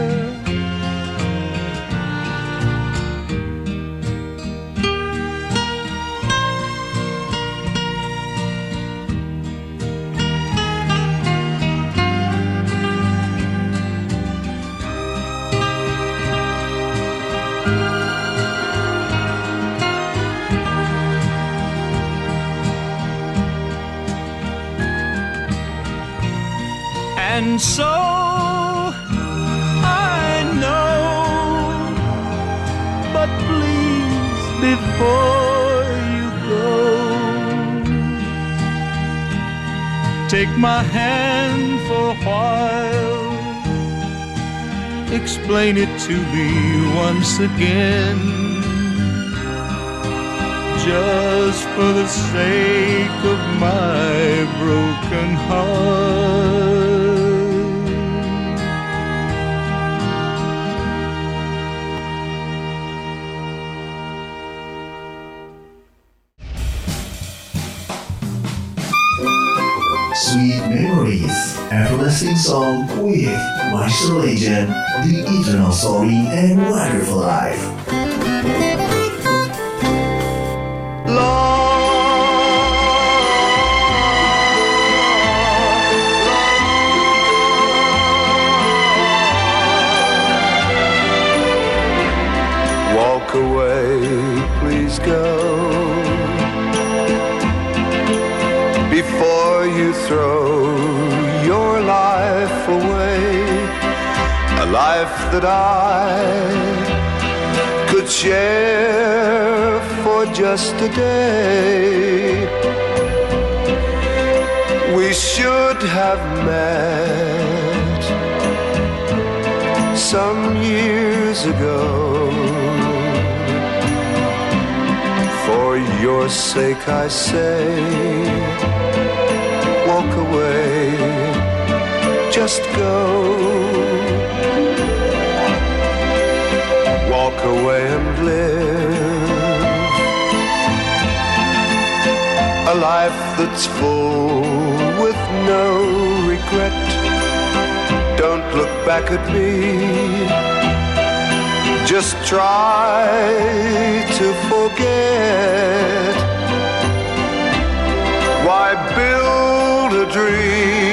And so I know, but please, before you go, take my hand for a while, explain it to me once again. Just for the sake of my broken heart. Everlasting song with Maestro Legend, The Eternal Story and Wonderful Life. For just a day. We should have met some years ago. For your sake, I say, walk away, just go. Walk away and live a life that's full with no regret. Don't look back at me. Just try to forget. Why build a dream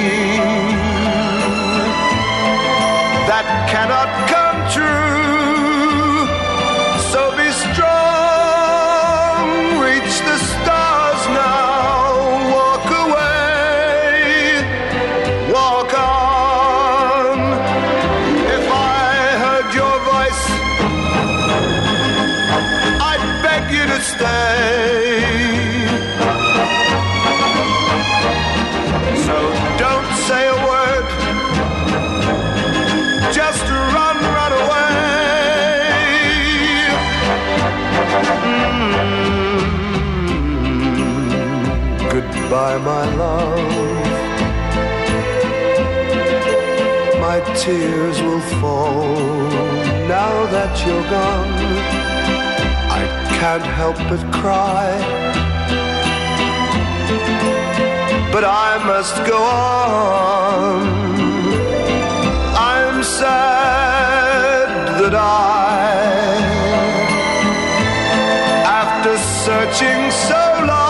tears will fall now that you're gone. I can't help but cry. But I must go on. I'm sad that I, after searching so long,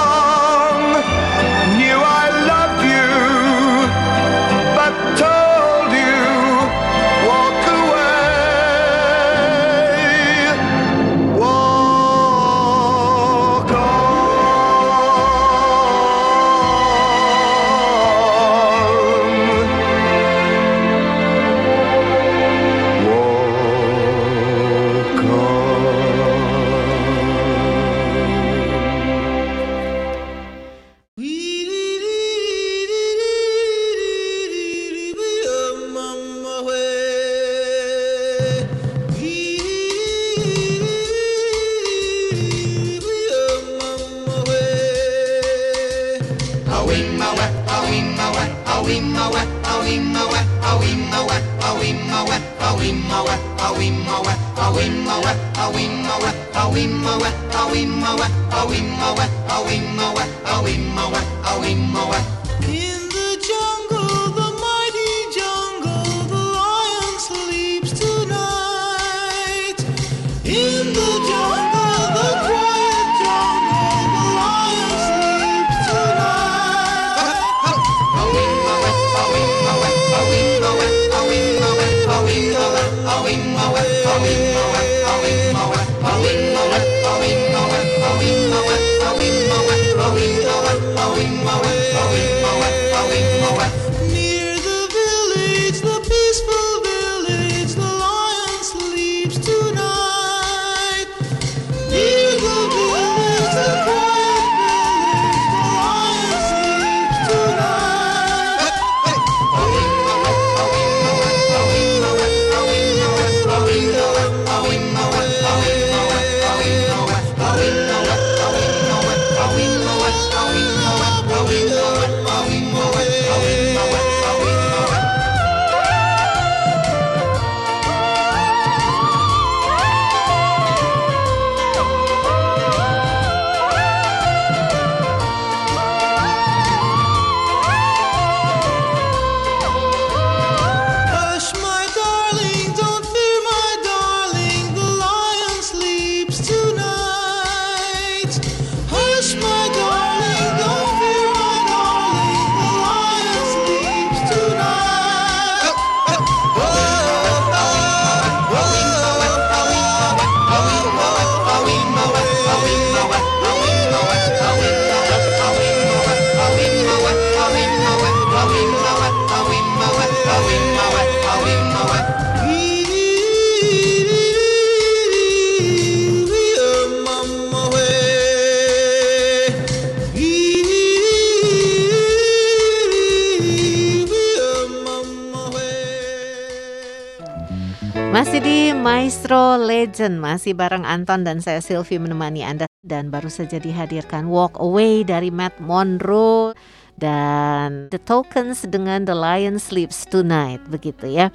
masih bareng Anton dan saya Sylvie menemani Anda dan baru saja dihadirkan Walk Away dari Matt Monroe dan The Tokens dengan The Lion Sleeps Tonight begitu ya.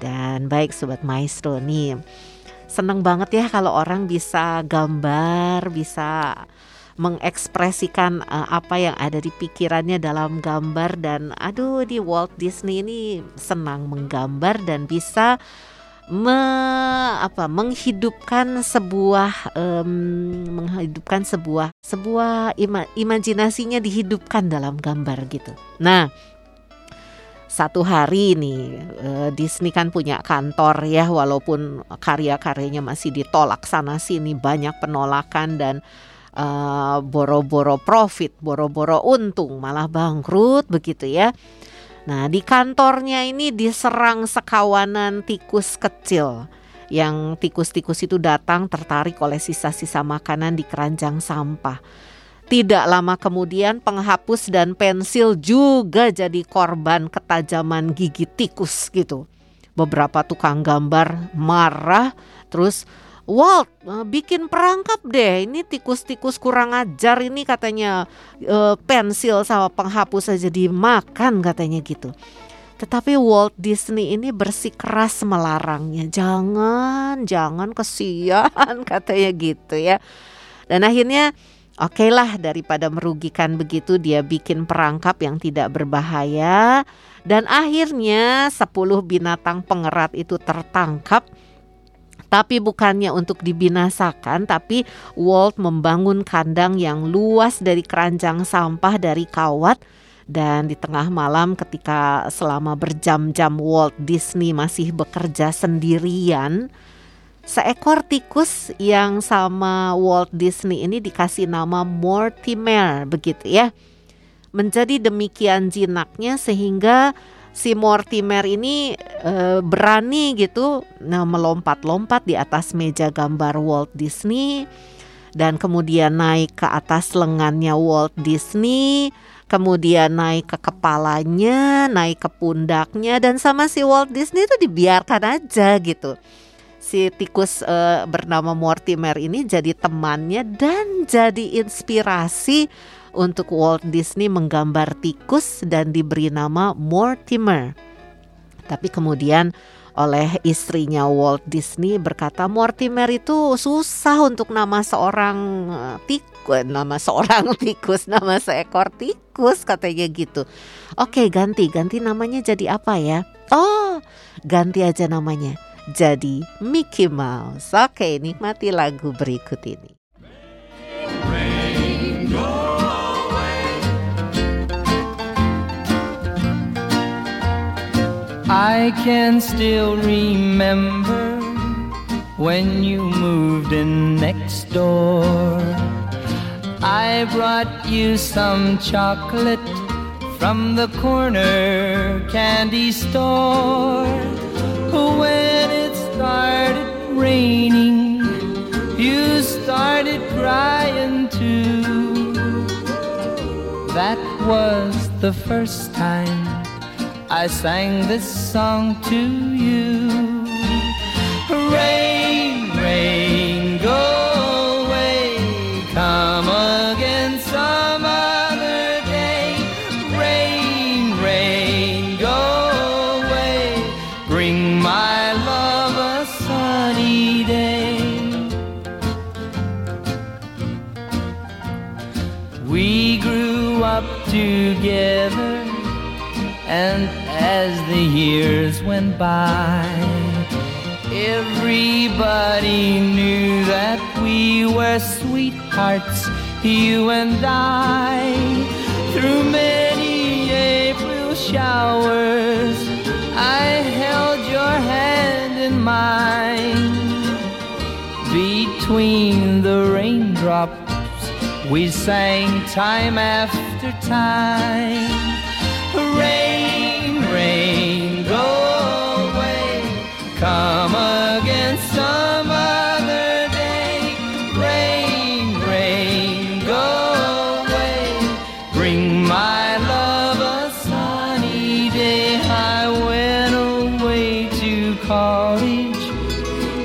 Dan baik sobat Maestro nih. Seneng banget ya kalau orang bisa gambar, bisa mengekspresikan uh, apa yang ada di pikirannya dalam gambar dan aduh di Walt Disney ini senang menggambar dan bisa me, apa menghidupkan sebuah um, menghidupkan sebuah sebuah ima, imajinasinya dihidupkan dalam gambar gitu. Nah, satu hari nih uh, Disney kan punya kantor ya walaupun karya-karyanya masih ditolak sana sini banyak penolakan dan uh, boro-boro profit, boro-boro untung, malah bangkrut begitu ya. Nah, di kantornya ini diserang sekawanan tikus kecil. Yang tikus-tikus itu datang tertarik oleh sisa-sisa makanan di keranjang sampah. Tidak lama kemudian penghapus dan pensil juga jadi korban ketajaman gigi tikus gitu. Beberapa tukang gambar marah terus Walt uh, bikin perangkap deh ini tikus-tikus kurang ajar ini katanya uh, pensil sama penghapus saja dimakan katanya gitu. Tetapi Walt Disney ini bersikeras melarangnya. Jangan, jangan kesian katanya gitu ya. Dan akhirnya Oke okay lah daripada merugikan begitu dia bikin perangkap yang tidak berbahaya dan akhirnya 10 binatang pengerat itu tertangkap tapi bukannya untuk dibinasakan tapi Walt membangun kandang yang luas dari keranjang sampah dari kawat dan di tengah malam ketika selama berjam-jam Walt Disney masih bekerja sendirian Seekor tikus yang sama Walt Disney ini dikasih nama Mortimer begitu ya. Menjadi demikian jinaknya sehingga si Mortimer ini e, berani gitu nah, melompat-lompat di atas meja gambar Walt Disney dan kemudian naik ke atas lengannya Walt Disney, kemudian naik ke kepalanya, naik ke pundaknya dan sama si Walt Disney itu dibiarkan aja gitu. Si tikus uh, bernama Mortimer ini jadi temannya dan jadi inspirasi untuk Walt Disney menggambar tikus dan diberi nama Mortimer. Tapi kemudian oleh istrinya Walt Disney berkata Mortimer itu susah untuk nama seorang eh, tikus, nama seorang tikus, nama seekor tikus katanya gitu. Oke, ganti, ganti namanya jadi apa ya? Oh, ganti aja namanya jadi Mickey Mouse. Oke, nikmati lagu berikut ini. I can still remember when you moved in next door. I brought you some chocolate from the corner candy store. When it started raining, you started crying too. That was the first time I sang this song to you. Rain, rain, go years went by, everybody knew that we were sweethearts, you and I. Through many April showers, I held your hand in mine. Between the raindrops, we sang time after time. Rain, rain. Come again some other day. Rain, rain, go away. Bring my love a sunny day. I went away to college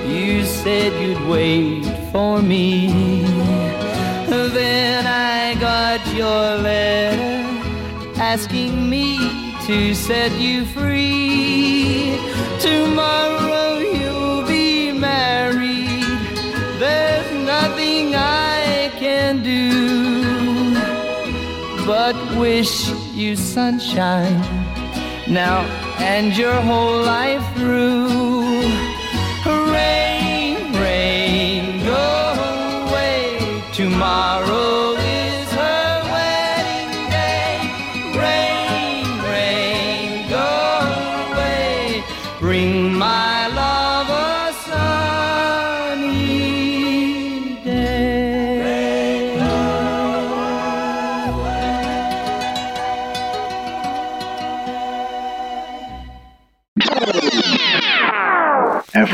You said you'd wait for me. Then I got your letter asking me to set you free. But wish you sunshine now and your whole life through. Rain, rain, go away. Tomorrow is her wedding day. Rain, rain, go away. Bring my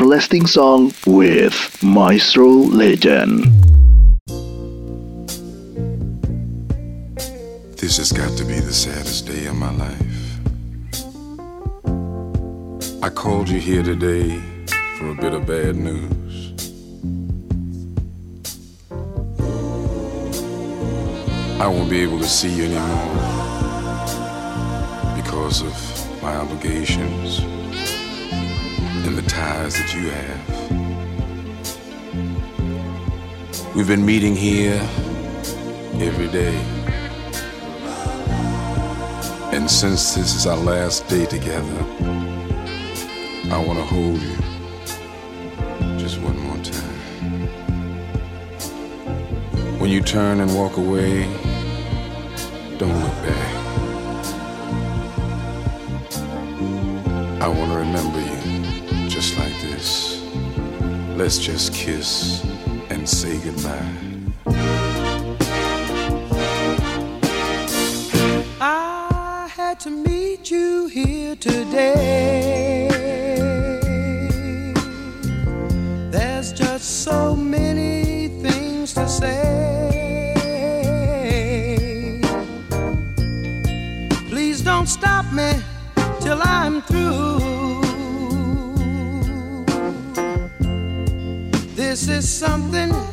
Everlasting Song with Maestro Legend. This has got to be the saddest day of my life. I called you here today for a bit of bad news. I won't be able to see you anymore because of my obligations ties that you have. We've been meeting here every day. And since this is our last day together, I want to hold you just one more time. When you turn and walk away, don't look back. I want to remember you. Let's just kiss and say goodbye. I had to meet you here today. Is something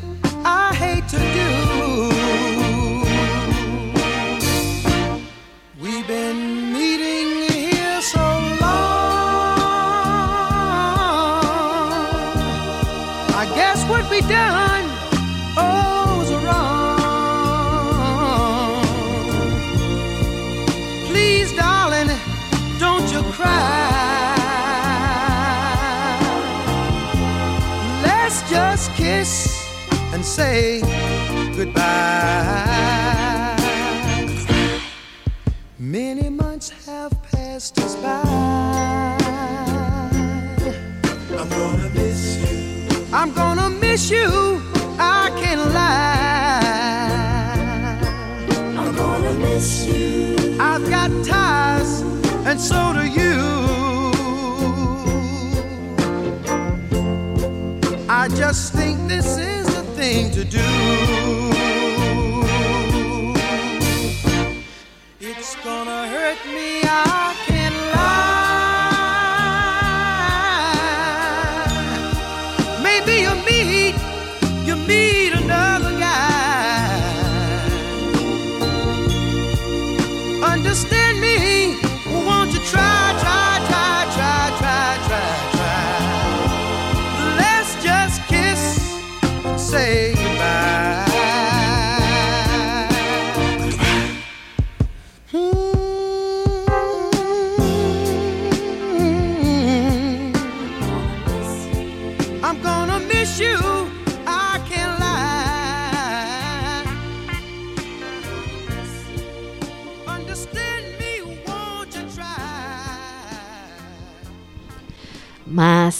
say goodbye. Thing to do.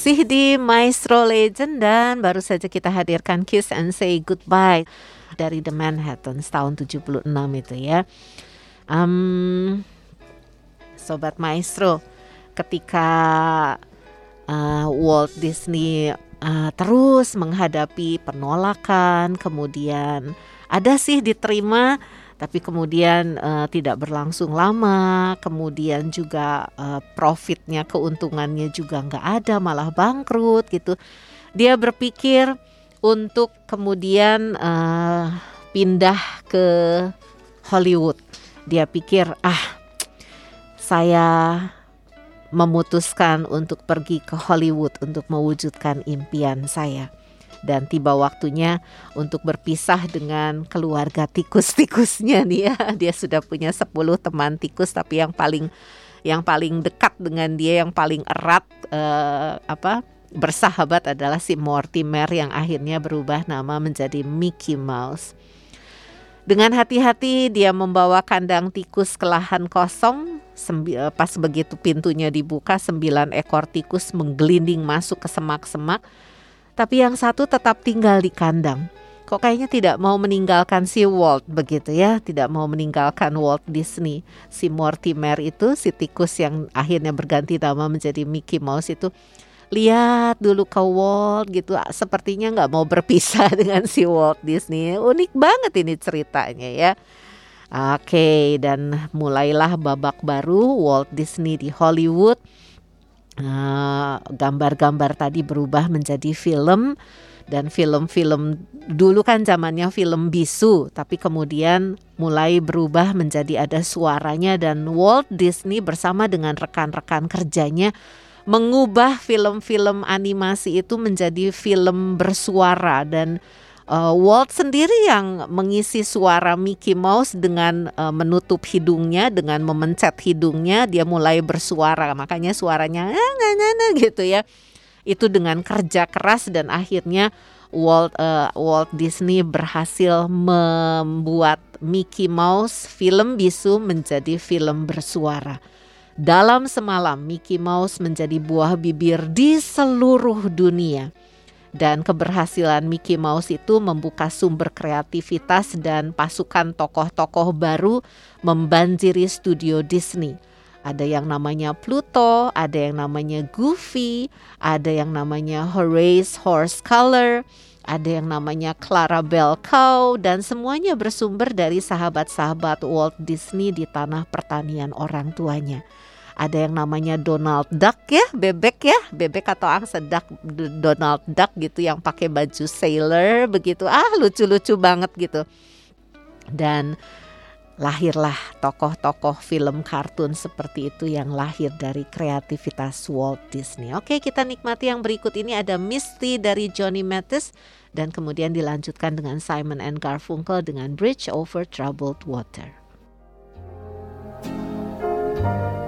Masih di Maestro Legend dan baru saja kita hadirkan Kiss and Say Goodbye dari The Manhattan tahun 76 itu ya. Em, Sobat Maestro, ketika uh, Walt Disney uh, terus menghadapi penolakan, kemudian ada sih diterima, tapi kemudian uh, tidak berlangsung lama, kemudian juga uh, profitnya, keuntungannya juga nggak ada, malah bangkrut gitu. Dia berpikir untuk kemudian uh, pindah ke Hollywood. Dia pikir, ah, saya memutuskan untuk pergi ke Hollywood untuk mewujudkan impian saya. Dan tiba waktunya untuk berpisah dengan keluarga tikus-tikusnya nih ya. Dia sudah punya 10 teman tikus tapi yang paling yang paling dekat dengan dia yang paling erat uh, apa bersahabat adalah si Mortimer yang akhirnya berubah nama menjadi Mickey Mouse. Dengan hati-hati dia membawa kandang tikus ke lahan kosong. Eh, pas begitu pintunya dibuka, sembilan ekor tikus menggelinding masuk ke semak-semak. Tapi yang satu tetap tinggal di kandang. Kok kayaknya tidak mau meninggalkan si Walt begitu ya, tidak mau meninggalkan Walt Disney. Si Mortimer itu, si tikus yang akhirnya berganti nama menjadi Mickey Mouse itu lihat dulu ke Walt gitu. Sepertinya nggak mau berpisah dengan si Walt Disney. Unik banget ini ceritanya ya. Oke dan mulailah babak baru Walt Disney di Hollywood gambar-gambar uh, tadi berubah menjadi film dan film-film dulu kan zamannya film bisu tapi kemudian mulai berubah menjadi ada suaranya dan Walt Disney bersama dengan rekan-rekan kerjanya mengubah film-film animasi itu menjadi film bersuara dan uh, Walt sendiri yang mengisi suara Mickey Mouse dengan uh, menutup hidungnya dengan memencet hidungnya dia mulai bersuara makanya suaranya nah, nah, nah, gitu ya itu dengan kerja keras dan akhirnya Walt uh, Walt Disney berhasil membuat Mickey Mouse film bisu menjadi film bersuara. Dalam semalam, Mickey Mouse menjadi buah bibir di seluruh dunia. Dan keberhasilan Mickey Mouse itu membuka sumber kreativitas dan pasukan tokoh-tokoh baru membanjiri studio Disney. Ada yang namanya Pluto, ada yang namanya Goofy, ada yang namanya Horace Horse Color, ada yang namanya Clara Bell Cow dan semuanya bersumber dari sahabat-sahabat Walt Disney di tanah pertanian orang tuanya ada yang namanya Donald Duck ya, bebek ya, bebek atau angsa duck Donald Duck gitu yang pakai baju sailor begitu. Ah, lucu-lucu banget gitu. Dan lahirlah tokoh-tokoh film kartun seperti itu yang lahir dari kreativitas Walt Disney. Oke, kita nikmati yang berikut ini ada Misty dari Johnny Mathis dan kemudian dilanjutkan dengan Simon and Garfunkel dengan Bridge Over Troubled Water. at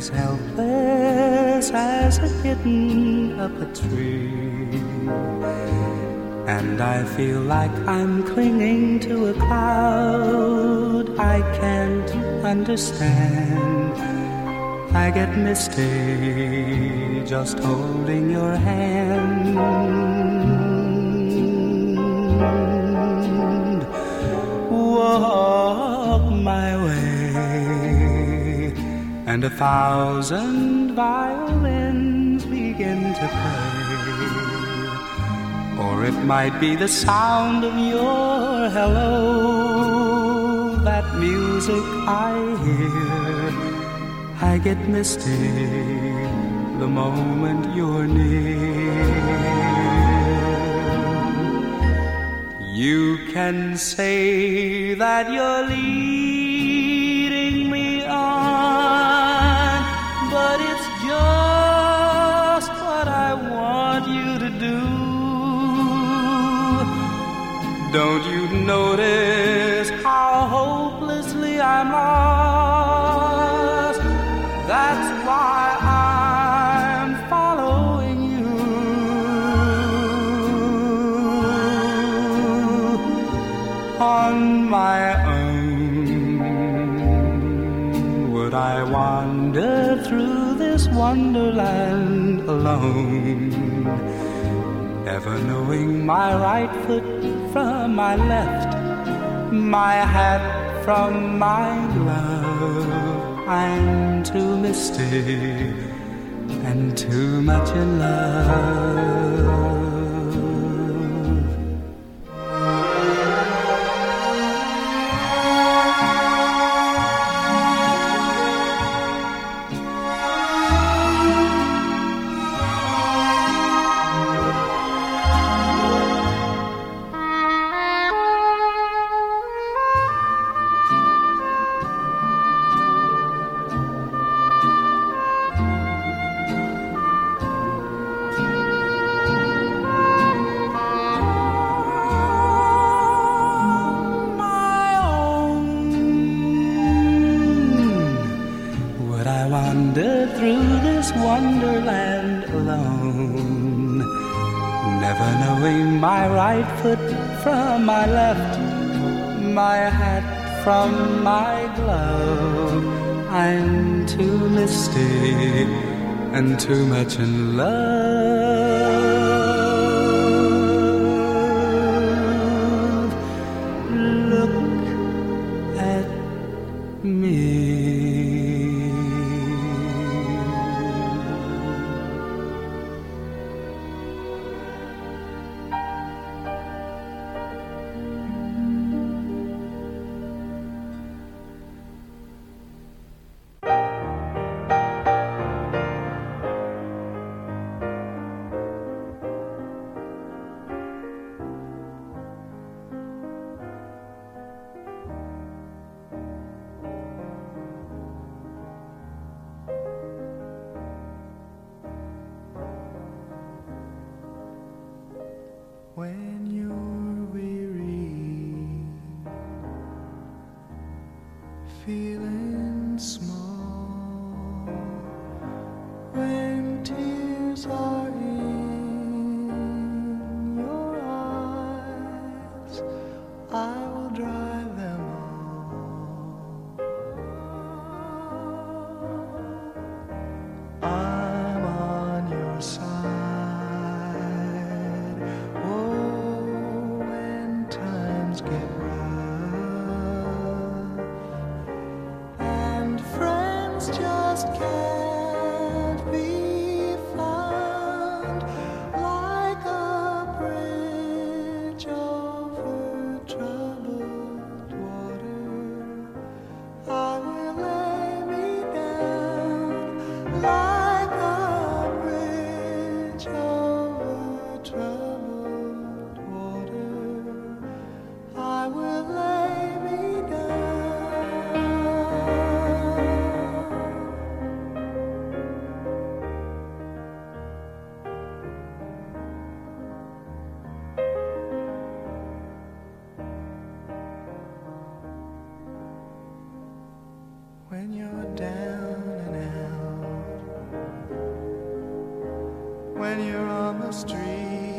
as helpless as a kitten up a tree. And I feel like I'm clinging to a cloud I can't understand. I get misty just holding your hand. walk my way, and a thousand violins begin to play. Or it might be the sound of your hello, that music I hear. I get misty the moment you're near. You can say that you're leading Don't you notice how hopelessly I'm lost? That's why I'm following you. On my own. Would I wander through this wonderland alone? Never knowing my right foot from my left, my hat from my glove. I'm too misty and too much in love. left my hat from my glove. I'm too misty and too much in love. when you're on the street.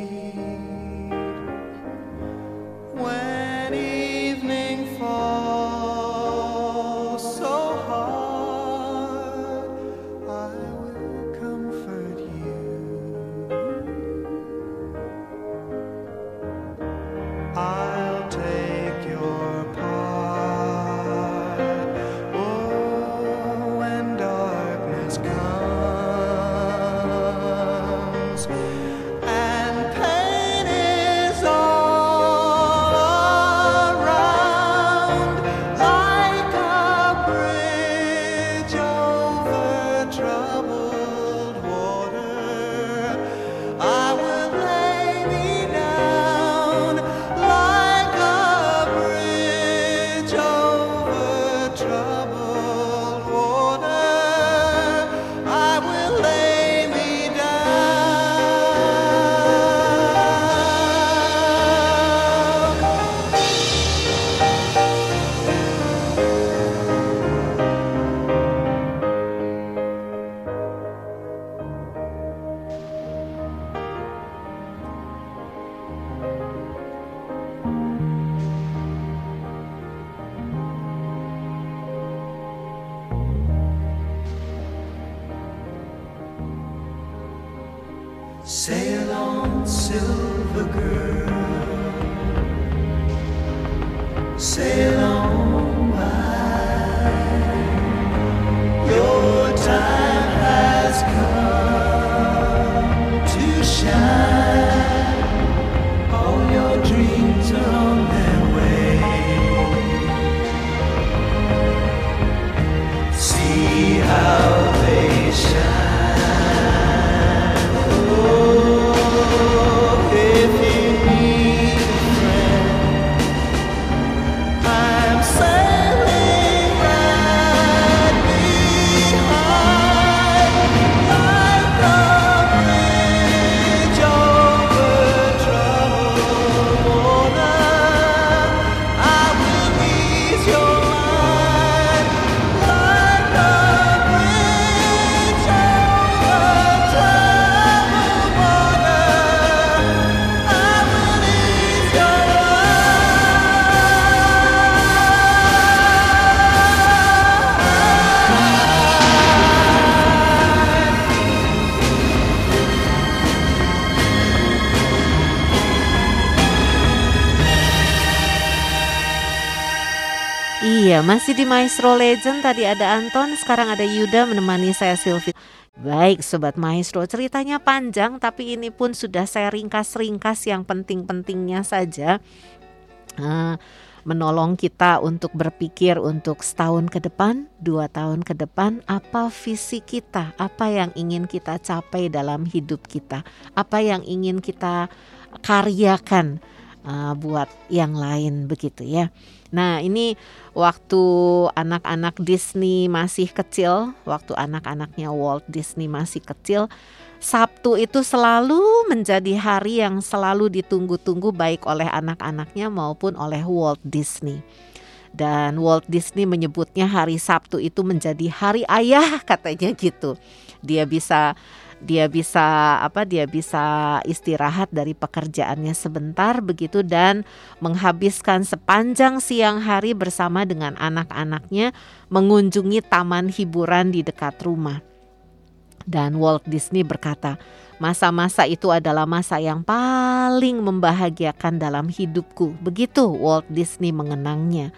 Di Maestro Legend tadi ada Anton, sekarang ada Yuda menemani saya Sylvie. Baik, sobat Maestro, ceritanya panjang tapi ini pun sudah saya ringkas-ringkas yang penting-pentingnya saja. Uh, menolong kita untuk berpikir untuk setahun ke depan, dua tahun ke depan, apa visi kita, apa yang ingin kita capai dalam hidup kita, apa yang ingin kita karyakan uh, buat yang lain begitu ya. Nah, ini waktu anak-anak Disney masih kecil, waktu anak-anaknya Walt Disney masih kecil, Sabtu itu selalu menjadi hari yang selalu ditunggu-tunggu baik oleh anak-anaknya maupun oleh Walt Disney. Dan Walt Disney menyebutnya hari Sabtu itu menjadi hari ayah katanya gitu. Dia bisa dia bisa apa dia bisa istirahat dari pekerjaannya sebentar begitu dan menghabiskan sepanjang siang hari bersama dengan anak-anaknya mengunjungi taman hiburan di dekat rumah. Dan Walt Disney berkata, masa-masa itu adalah masa yang paling membahagiakan dalam hidupku. Begitu Walt Disney mengenangnya.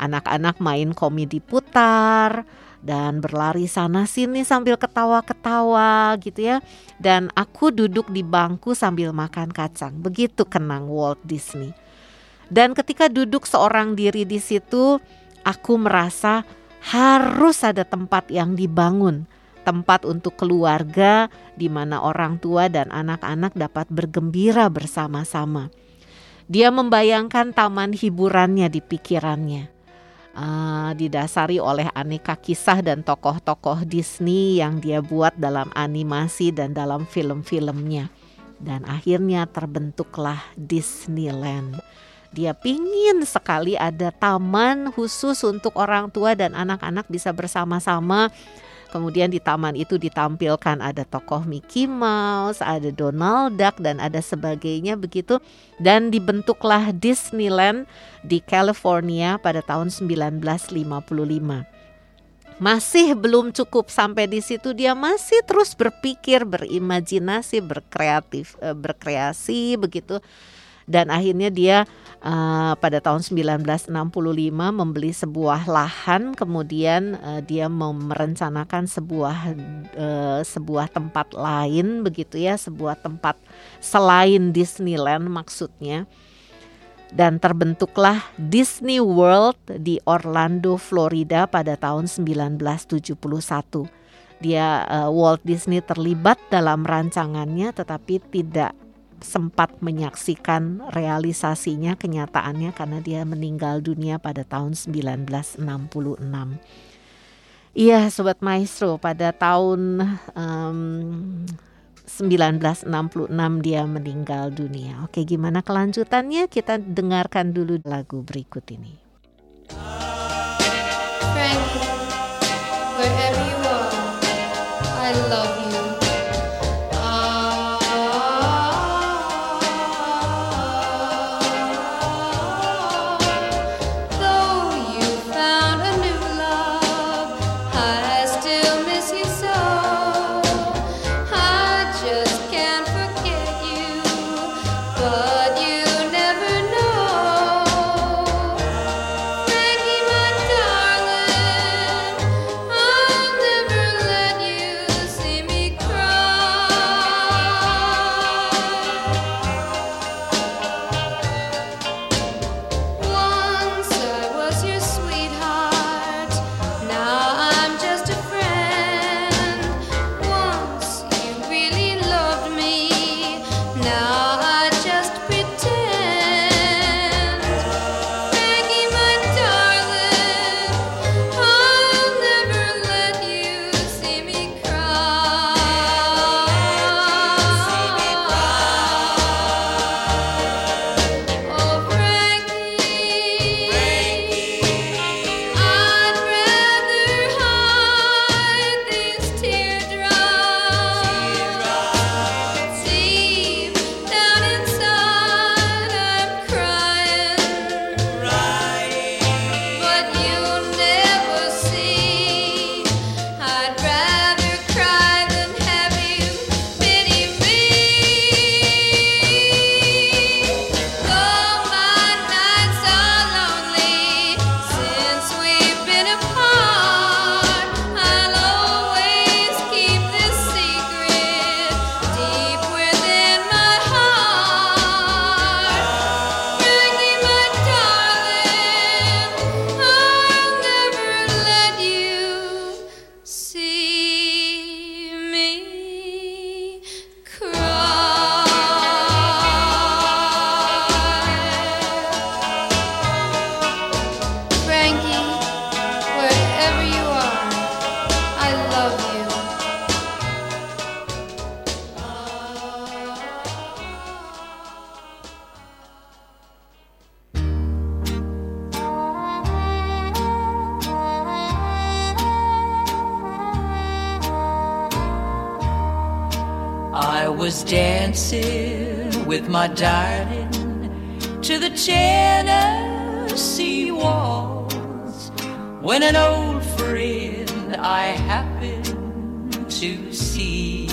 Anak-anak main komedi putar, dan berlari sana sini sambil ketawa-ketawa gitu ya. Dan aku duduk di bangku sambil makan kacang. Begitu kenang Walt Disney. Dan ketika duduk seorang diri di situ, aku merasa harus ada tempat yang dibangun, tempat untuk keluarga di mana orang tua dan anak-anak dapat bergembira bersama-sama. Dia membayangkan taman hiburannya di pikirannya uh, didasari oleh aneka kisah dan tokoh-tokoh Disney yang dia buat dalam animasi dan dalam film-filmnya. Dan akhirnya terbentuklah Disneyland. Dia pingin sekali ada taman khusus untuk orang tua dan anak-anak bisa bersama-sama Kemudian di taman itu ditampilkan ada tokoh Mickey Mouse, ada Donald Duck dan ada sebagainya begitu. Dan dibentuklah Disneyland di California pada tahun 1955 masih belum cukup sampai di situ dia masih terus berpikir, berimajinasi, berkreatif, eh, berkreasi begitu dan akhirnya dia uh, pada tahun 1965 membeli sebuah lahan kemudian uh, dia merencanakan sebuah uh, sebuah tempat lain begitu ya sebuah tempat selain Disneyland maksudnya dan terbentuklah Disney World di Orlando, Florida pada tahun 1971. Dia uh, Walt Disney terlibat dalam rancangannya tetapi tidak sempat menyaksikan realisasinya kenyataannya karena dia meninggal dunia pada tahun 1966. Iya Sobat Maestro pada tahun um, 1966 dia meninggal dunia. Oke gimana kelanjutannya kita dengarkan dulu lagu berikut ini. Frank, wherever you are, I love you. With my darling to the Tennessee waltz when an old friend I happened to see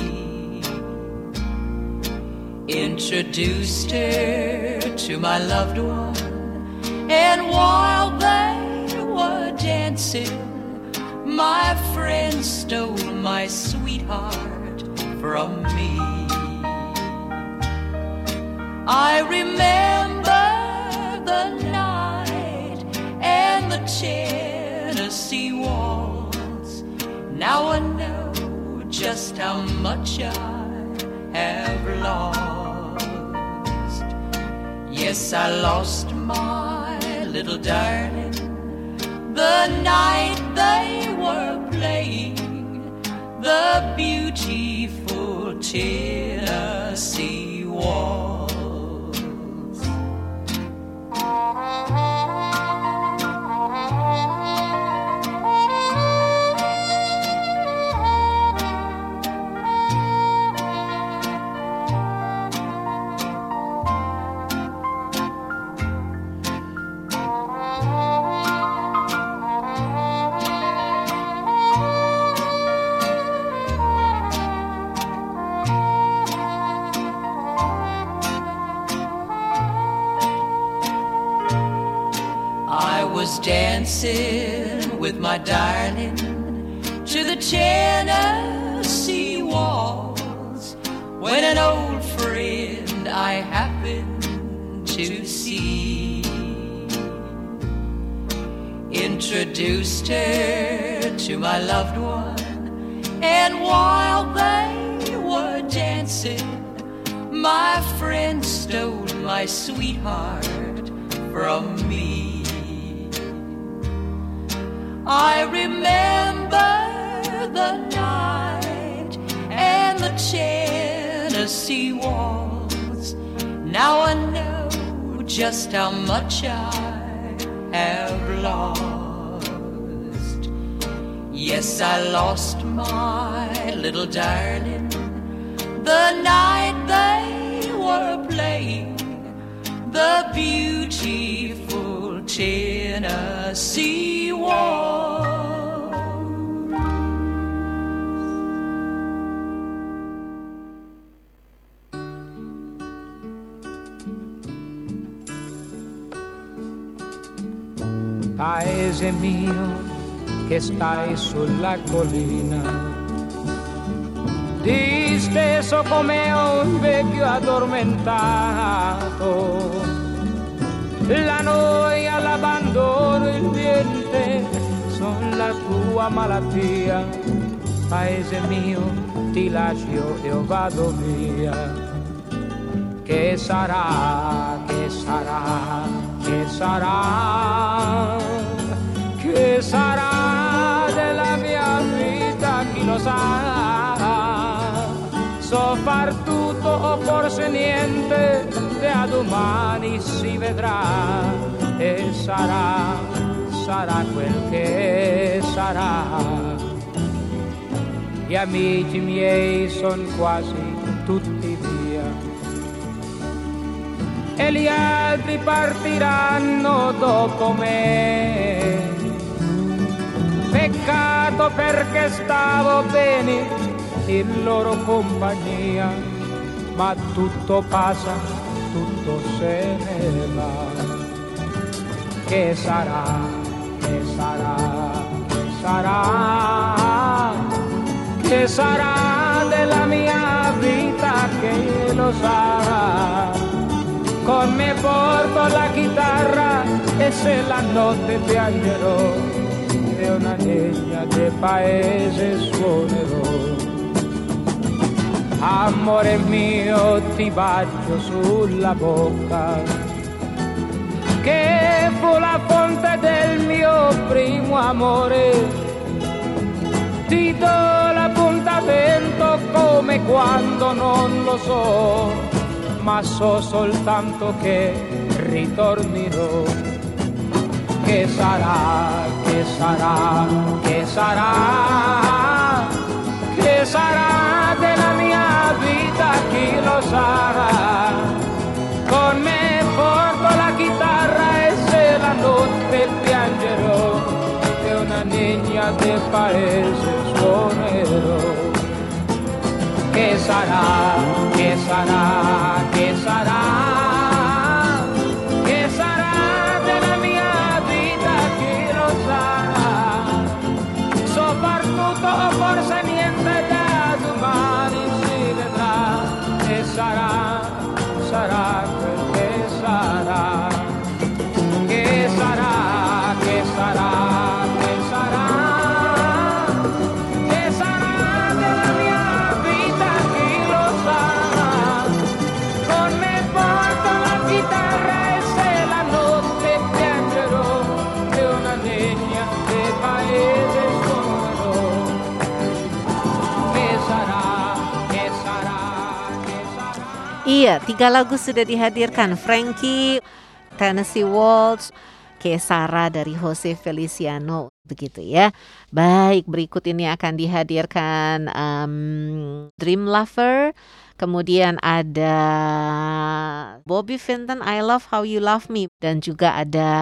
introduced her to my loved one, and while they were dancing, my friend stole my sweetheart from me. I remember the night and the Tennessee waltz. Now I know just how much I have lost. Yes, I lost my little darling the night they were playing the beautiful Tennessee waltz. oh. Dancing with my darling to the Tennessee waltz when an old friend I happened to see introduced her to my loved one, and while they were dancing, my friend stole my sweetheart from me. I remember the night and the Tennessee waltz. Now I know just how much I have lost. Yes, I lost my little darling the night they were playing the beautiful Tennessee waltz. paese mio che stai sulla collina, disteso come un vecchio addormentato. La noia, l'abbandono, il niente sono la tua malattia. Paese mio, ti lascio e vado via. Che sarà, che sarà, che sarà, che sarà della mia vita, chi lo sa. So far tutto o forse niente, da domani si vedrà e sarà, sarà quel che sarà. Gli amici miei sono quasi tutti via e gli altri partiranno dopo me. Peccato perché stavo bene in loro compagnia, ma tutto passa, viento serena. ¿Qué será? ¿Qué será? ¿Qué será? ¿Qué será de la mia vita que lo sarà? Con me porto la chitarra e se la notte piangerò, de una niña de paese suonerò. Amore mio ti bacio sulla bocca che fu la fonte del mio primo amore. Ti do l'appuntamento come quando non lo so ma so soltanto che ritornerò. Che sarà, che sarà, che sarà, che sarà della mia vita chi lo sa. Con me porto la chitarra e se la notte piangerò, e una niña del paese suonerò. Che sarà, che sarà, che sarà, Iya, tiga lagu sudah dihadirkan. Frankie, Tennessee Waltz, Kesara dari Jose Feliciano. Begitu ya. Baik, berikut ini akan dihadirkan um, Dream Lover. Kemudian ada Bobby Vinton, I Love How You Love Me. Dan juga ada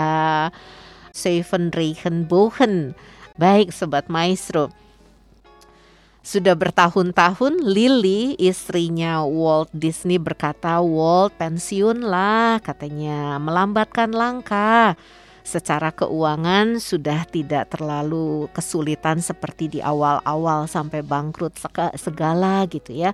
Seven Reichenbogen. Baik, Sobat Maestro. Sudah bertahun-tahun Lily istrinya Walt Disney berkata Walt pensiunlah katanya melambatkan langkah. Secara keuangan sudah tidak terlalu kesulitan seperti di awal-awal sampai bangkrut sega- segala gitu ya.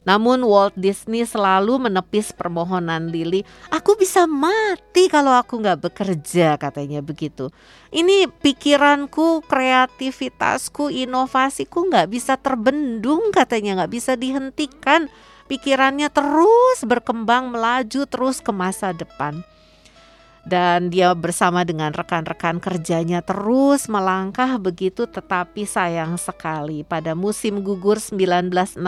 Namun Walt Disney selalu menepis permohonan Lily. Aku bisa mati kalau aku nggak bekerja katanya begitu. Ini pikiranku, kreativitasku, inovasiku nggak bisa terbendung katanya nggak bisa dihentikan. Pikirannya terus berkembang melaju terus ke masa depan. Dan dia bersama dengan rekan-rekan kerjanya terus melangkah begitu tetapi sayang sekali pada musim gugur 1966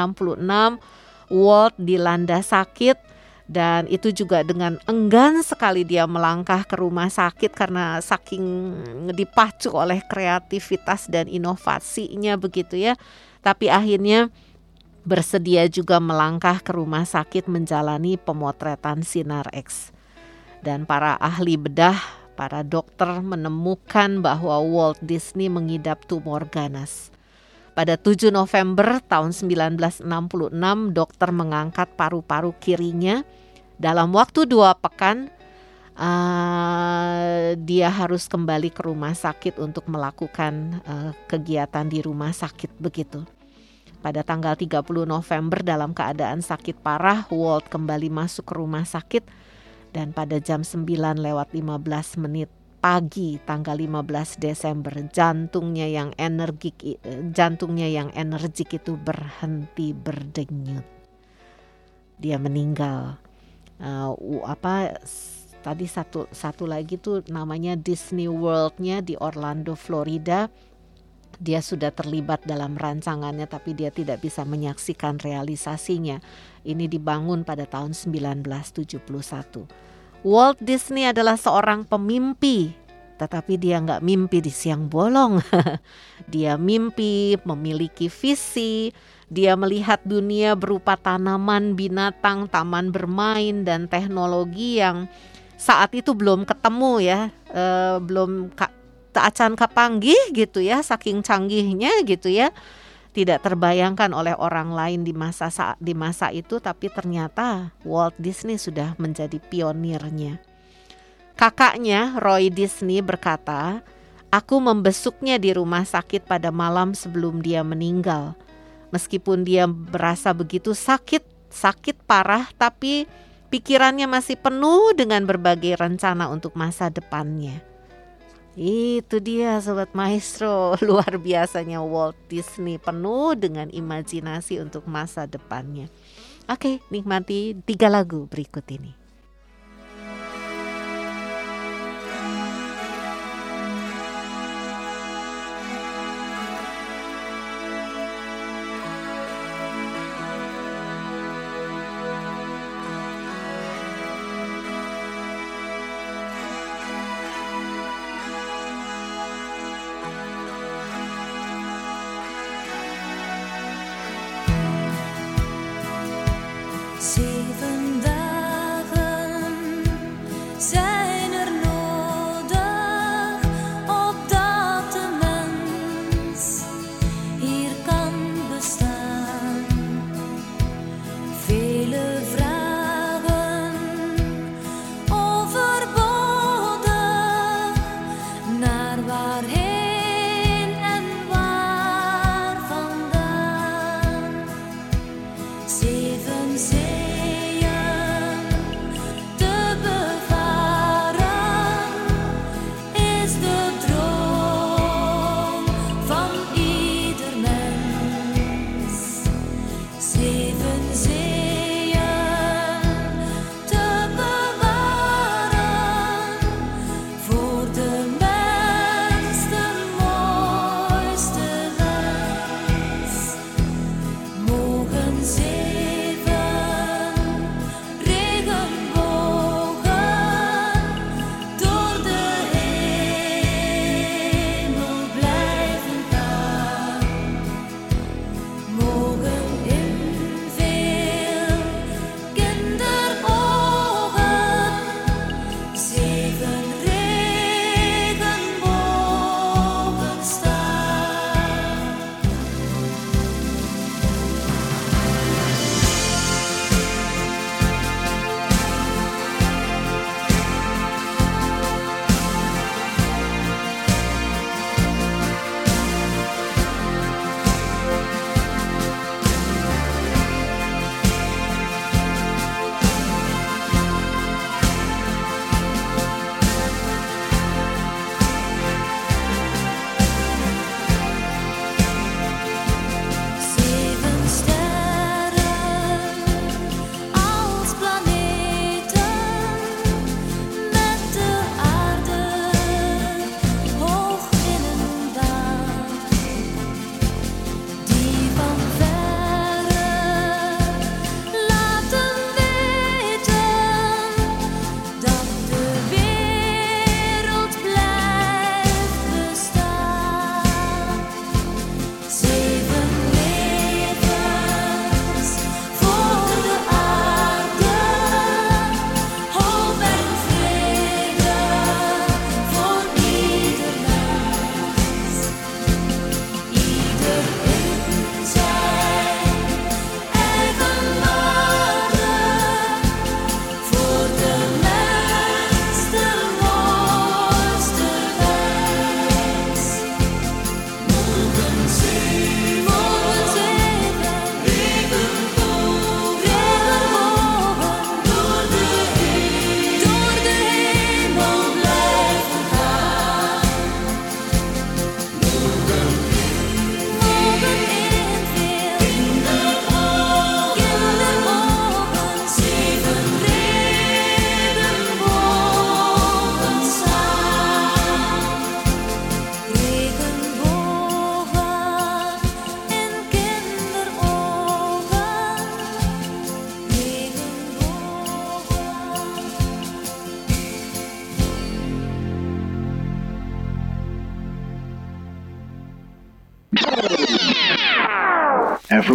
Walt dilanda sakit dan itu juga dengan enggan sekali dia melangkah ke rumah sakit karena saking dipacu oleh kreativitas dan inovasinya begitu ya. Tapi akhirnya bersedia juga melangkah ke rumah sakit menjalani pemotretan sinar X. Dan para ahli bedah, para dokter menemukan bahwa Walt Disney mengidap tumor ganas. Pada 7 November tahun 1966, dokter mengangkat paru-paru kirinya. Dalam waktu dua pekan, uh, dia harus kembali ke rumah sakit untuk melakukan uh, kegiatan di rumah sakit begitu. Pada tanggal 30 November dalam keadaan sakit parah, Walt kembali masuk ke rumah sakit dan pada jam 9 lewat 15 menit pagi tanggal 15 Desember jantungnya yang energik jantungnya yang energik itu berhenti berdenyut. Dia meninggal. Uh, apa tadi satu satu lagi tuh namanya Disney World-nya di Orlando, Florida. Dia sudah terlibat dalam rancangannya tapi dia tidak bisa menyaksikan realisasinya. Ini dibangun pada tahun 1971. Walt Disney adalah seorang pemimpi, tetapi dia nggak mimpi di siang bolong. dia mimpi memiliki visi, dia melihat dunia berupa tanaman, binatang, taman bermain, dan teknologi yang saat itu belum ketemu ya, e, belum ka, acan kapanggih gitu ya, saking canggihnya gitu ya tidak terbayangkan oleh orang lain di masa di masa itu tapi ternyata Walt Disney sudah menjadi pionirnya. Kakaknya Roy Disney berkata, "Aku membesuknya di rumah sakit pada malam sebelum dia meninggal. Meskipun dia berasa begitu sakit, sakit parah tapi pikirannya masih penuh dengan berbagai rencana untuk masa depannya." Itu dia sobat maestro, luar biasanya Walt Disney penuh dengan imajinasi untuk masa depannya. Oke, nikmati tiga lagu berikut ini.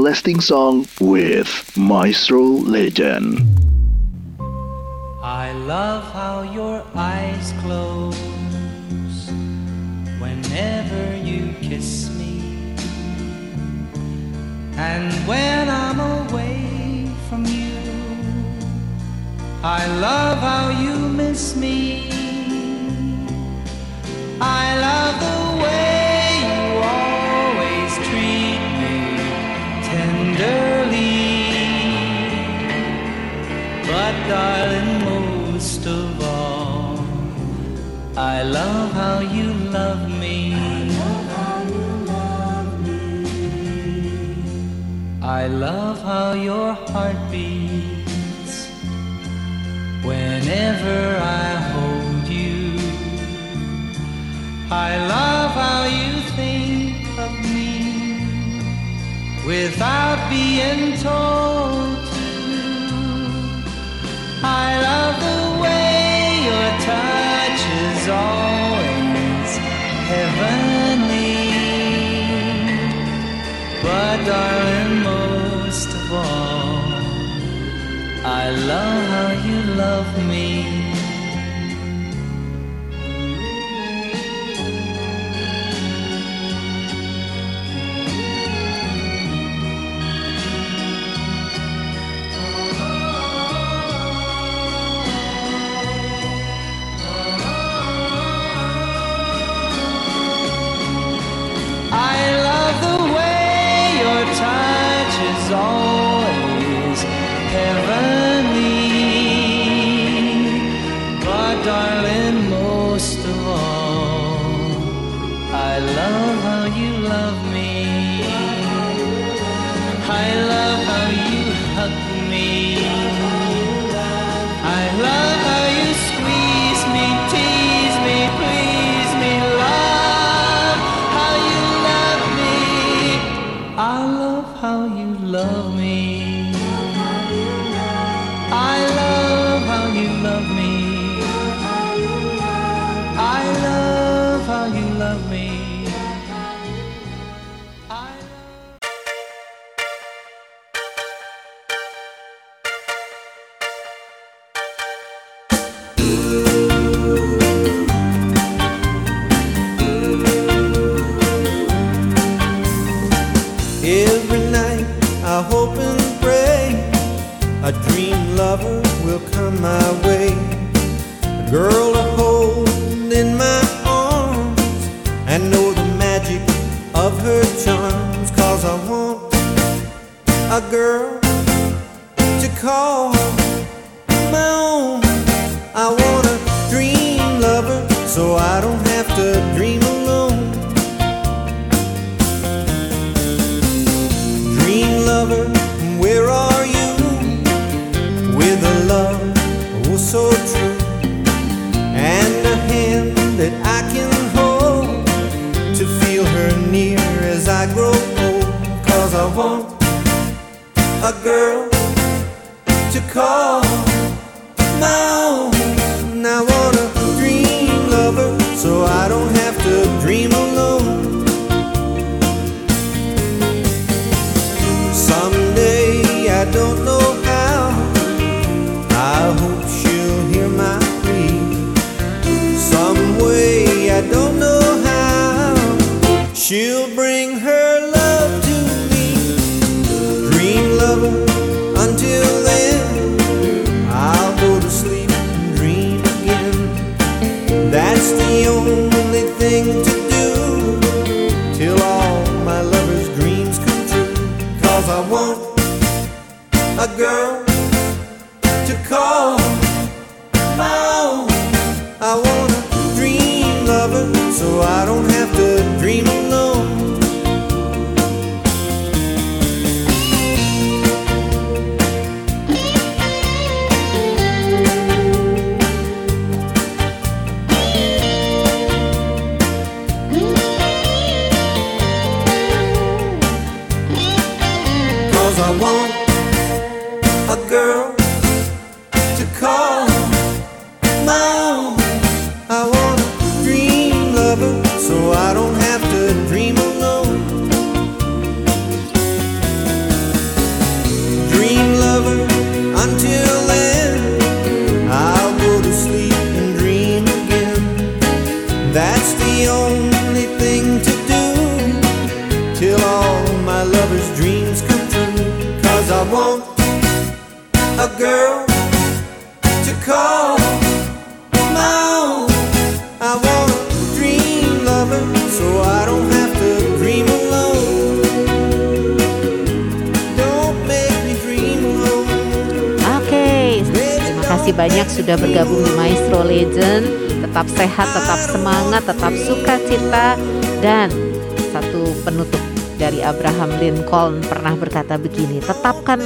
Everlasting Song with Maestro Legend.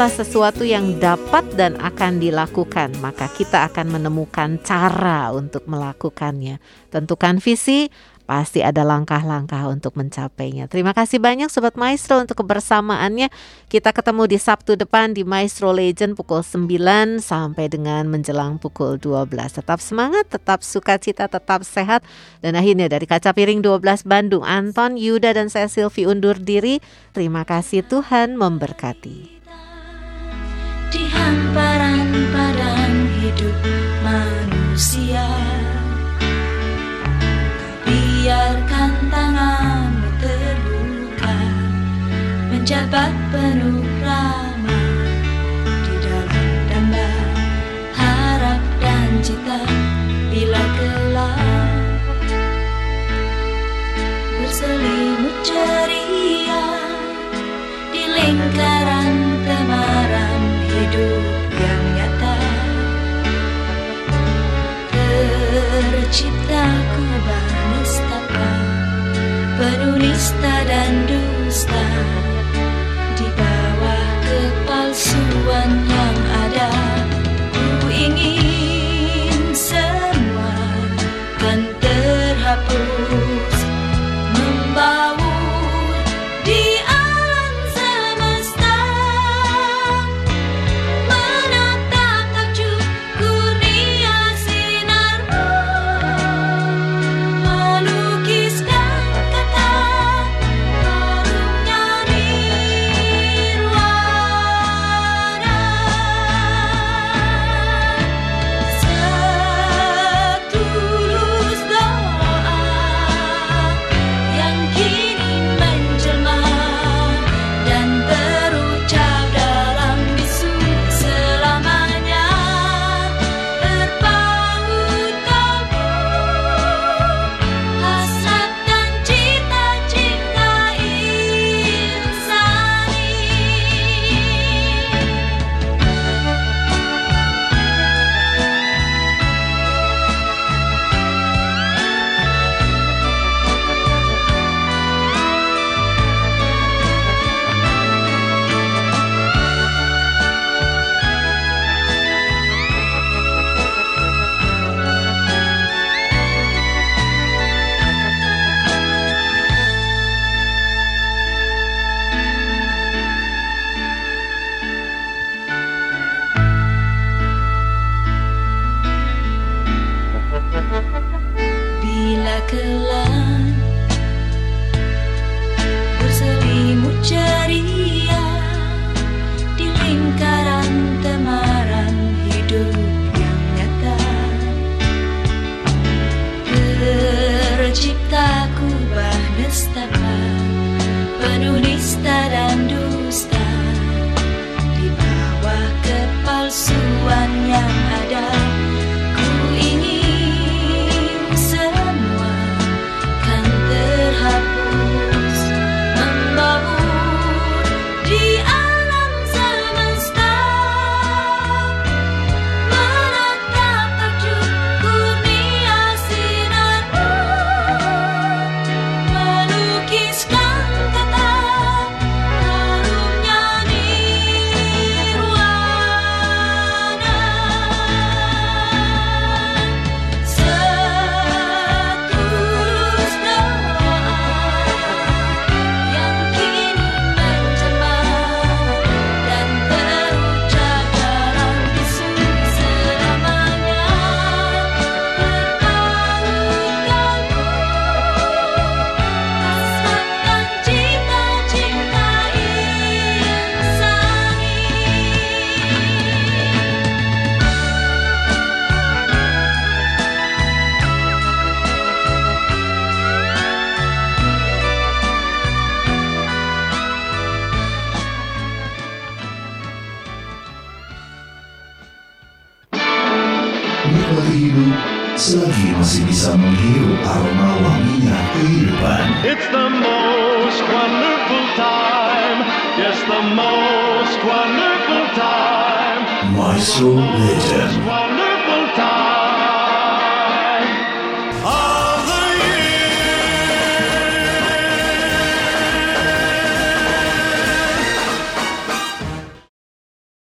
bukanlah sesuatu yang dapat dan akan dilakukan, maka kita akan menemukan cara untuk melakukannya. Tentukan visi, pasti ada langkah-langkah untuk mencapainya. Terima kasih banyak Sobat Maestro untuk kebersamaannya. Kita ketemu di Sabtu depan di Maestro Legend pukul 9 sampai dengan menjelang pukul 12. Tetap semangat, tetap sukacita, tetap sehat. Dan akhirnya dari Kaca Piring 12 Bandung, Anton, Yuda, dan saya Silvi undur diri. Terima kasih Tuhan memberkati hamparan padang hidup manusia. Biarkan tanganmu terbuka Menjabat penuh ramah Di dalam damba. Harap dan cita Bila kelak tercipta kubah nestapa penuh nista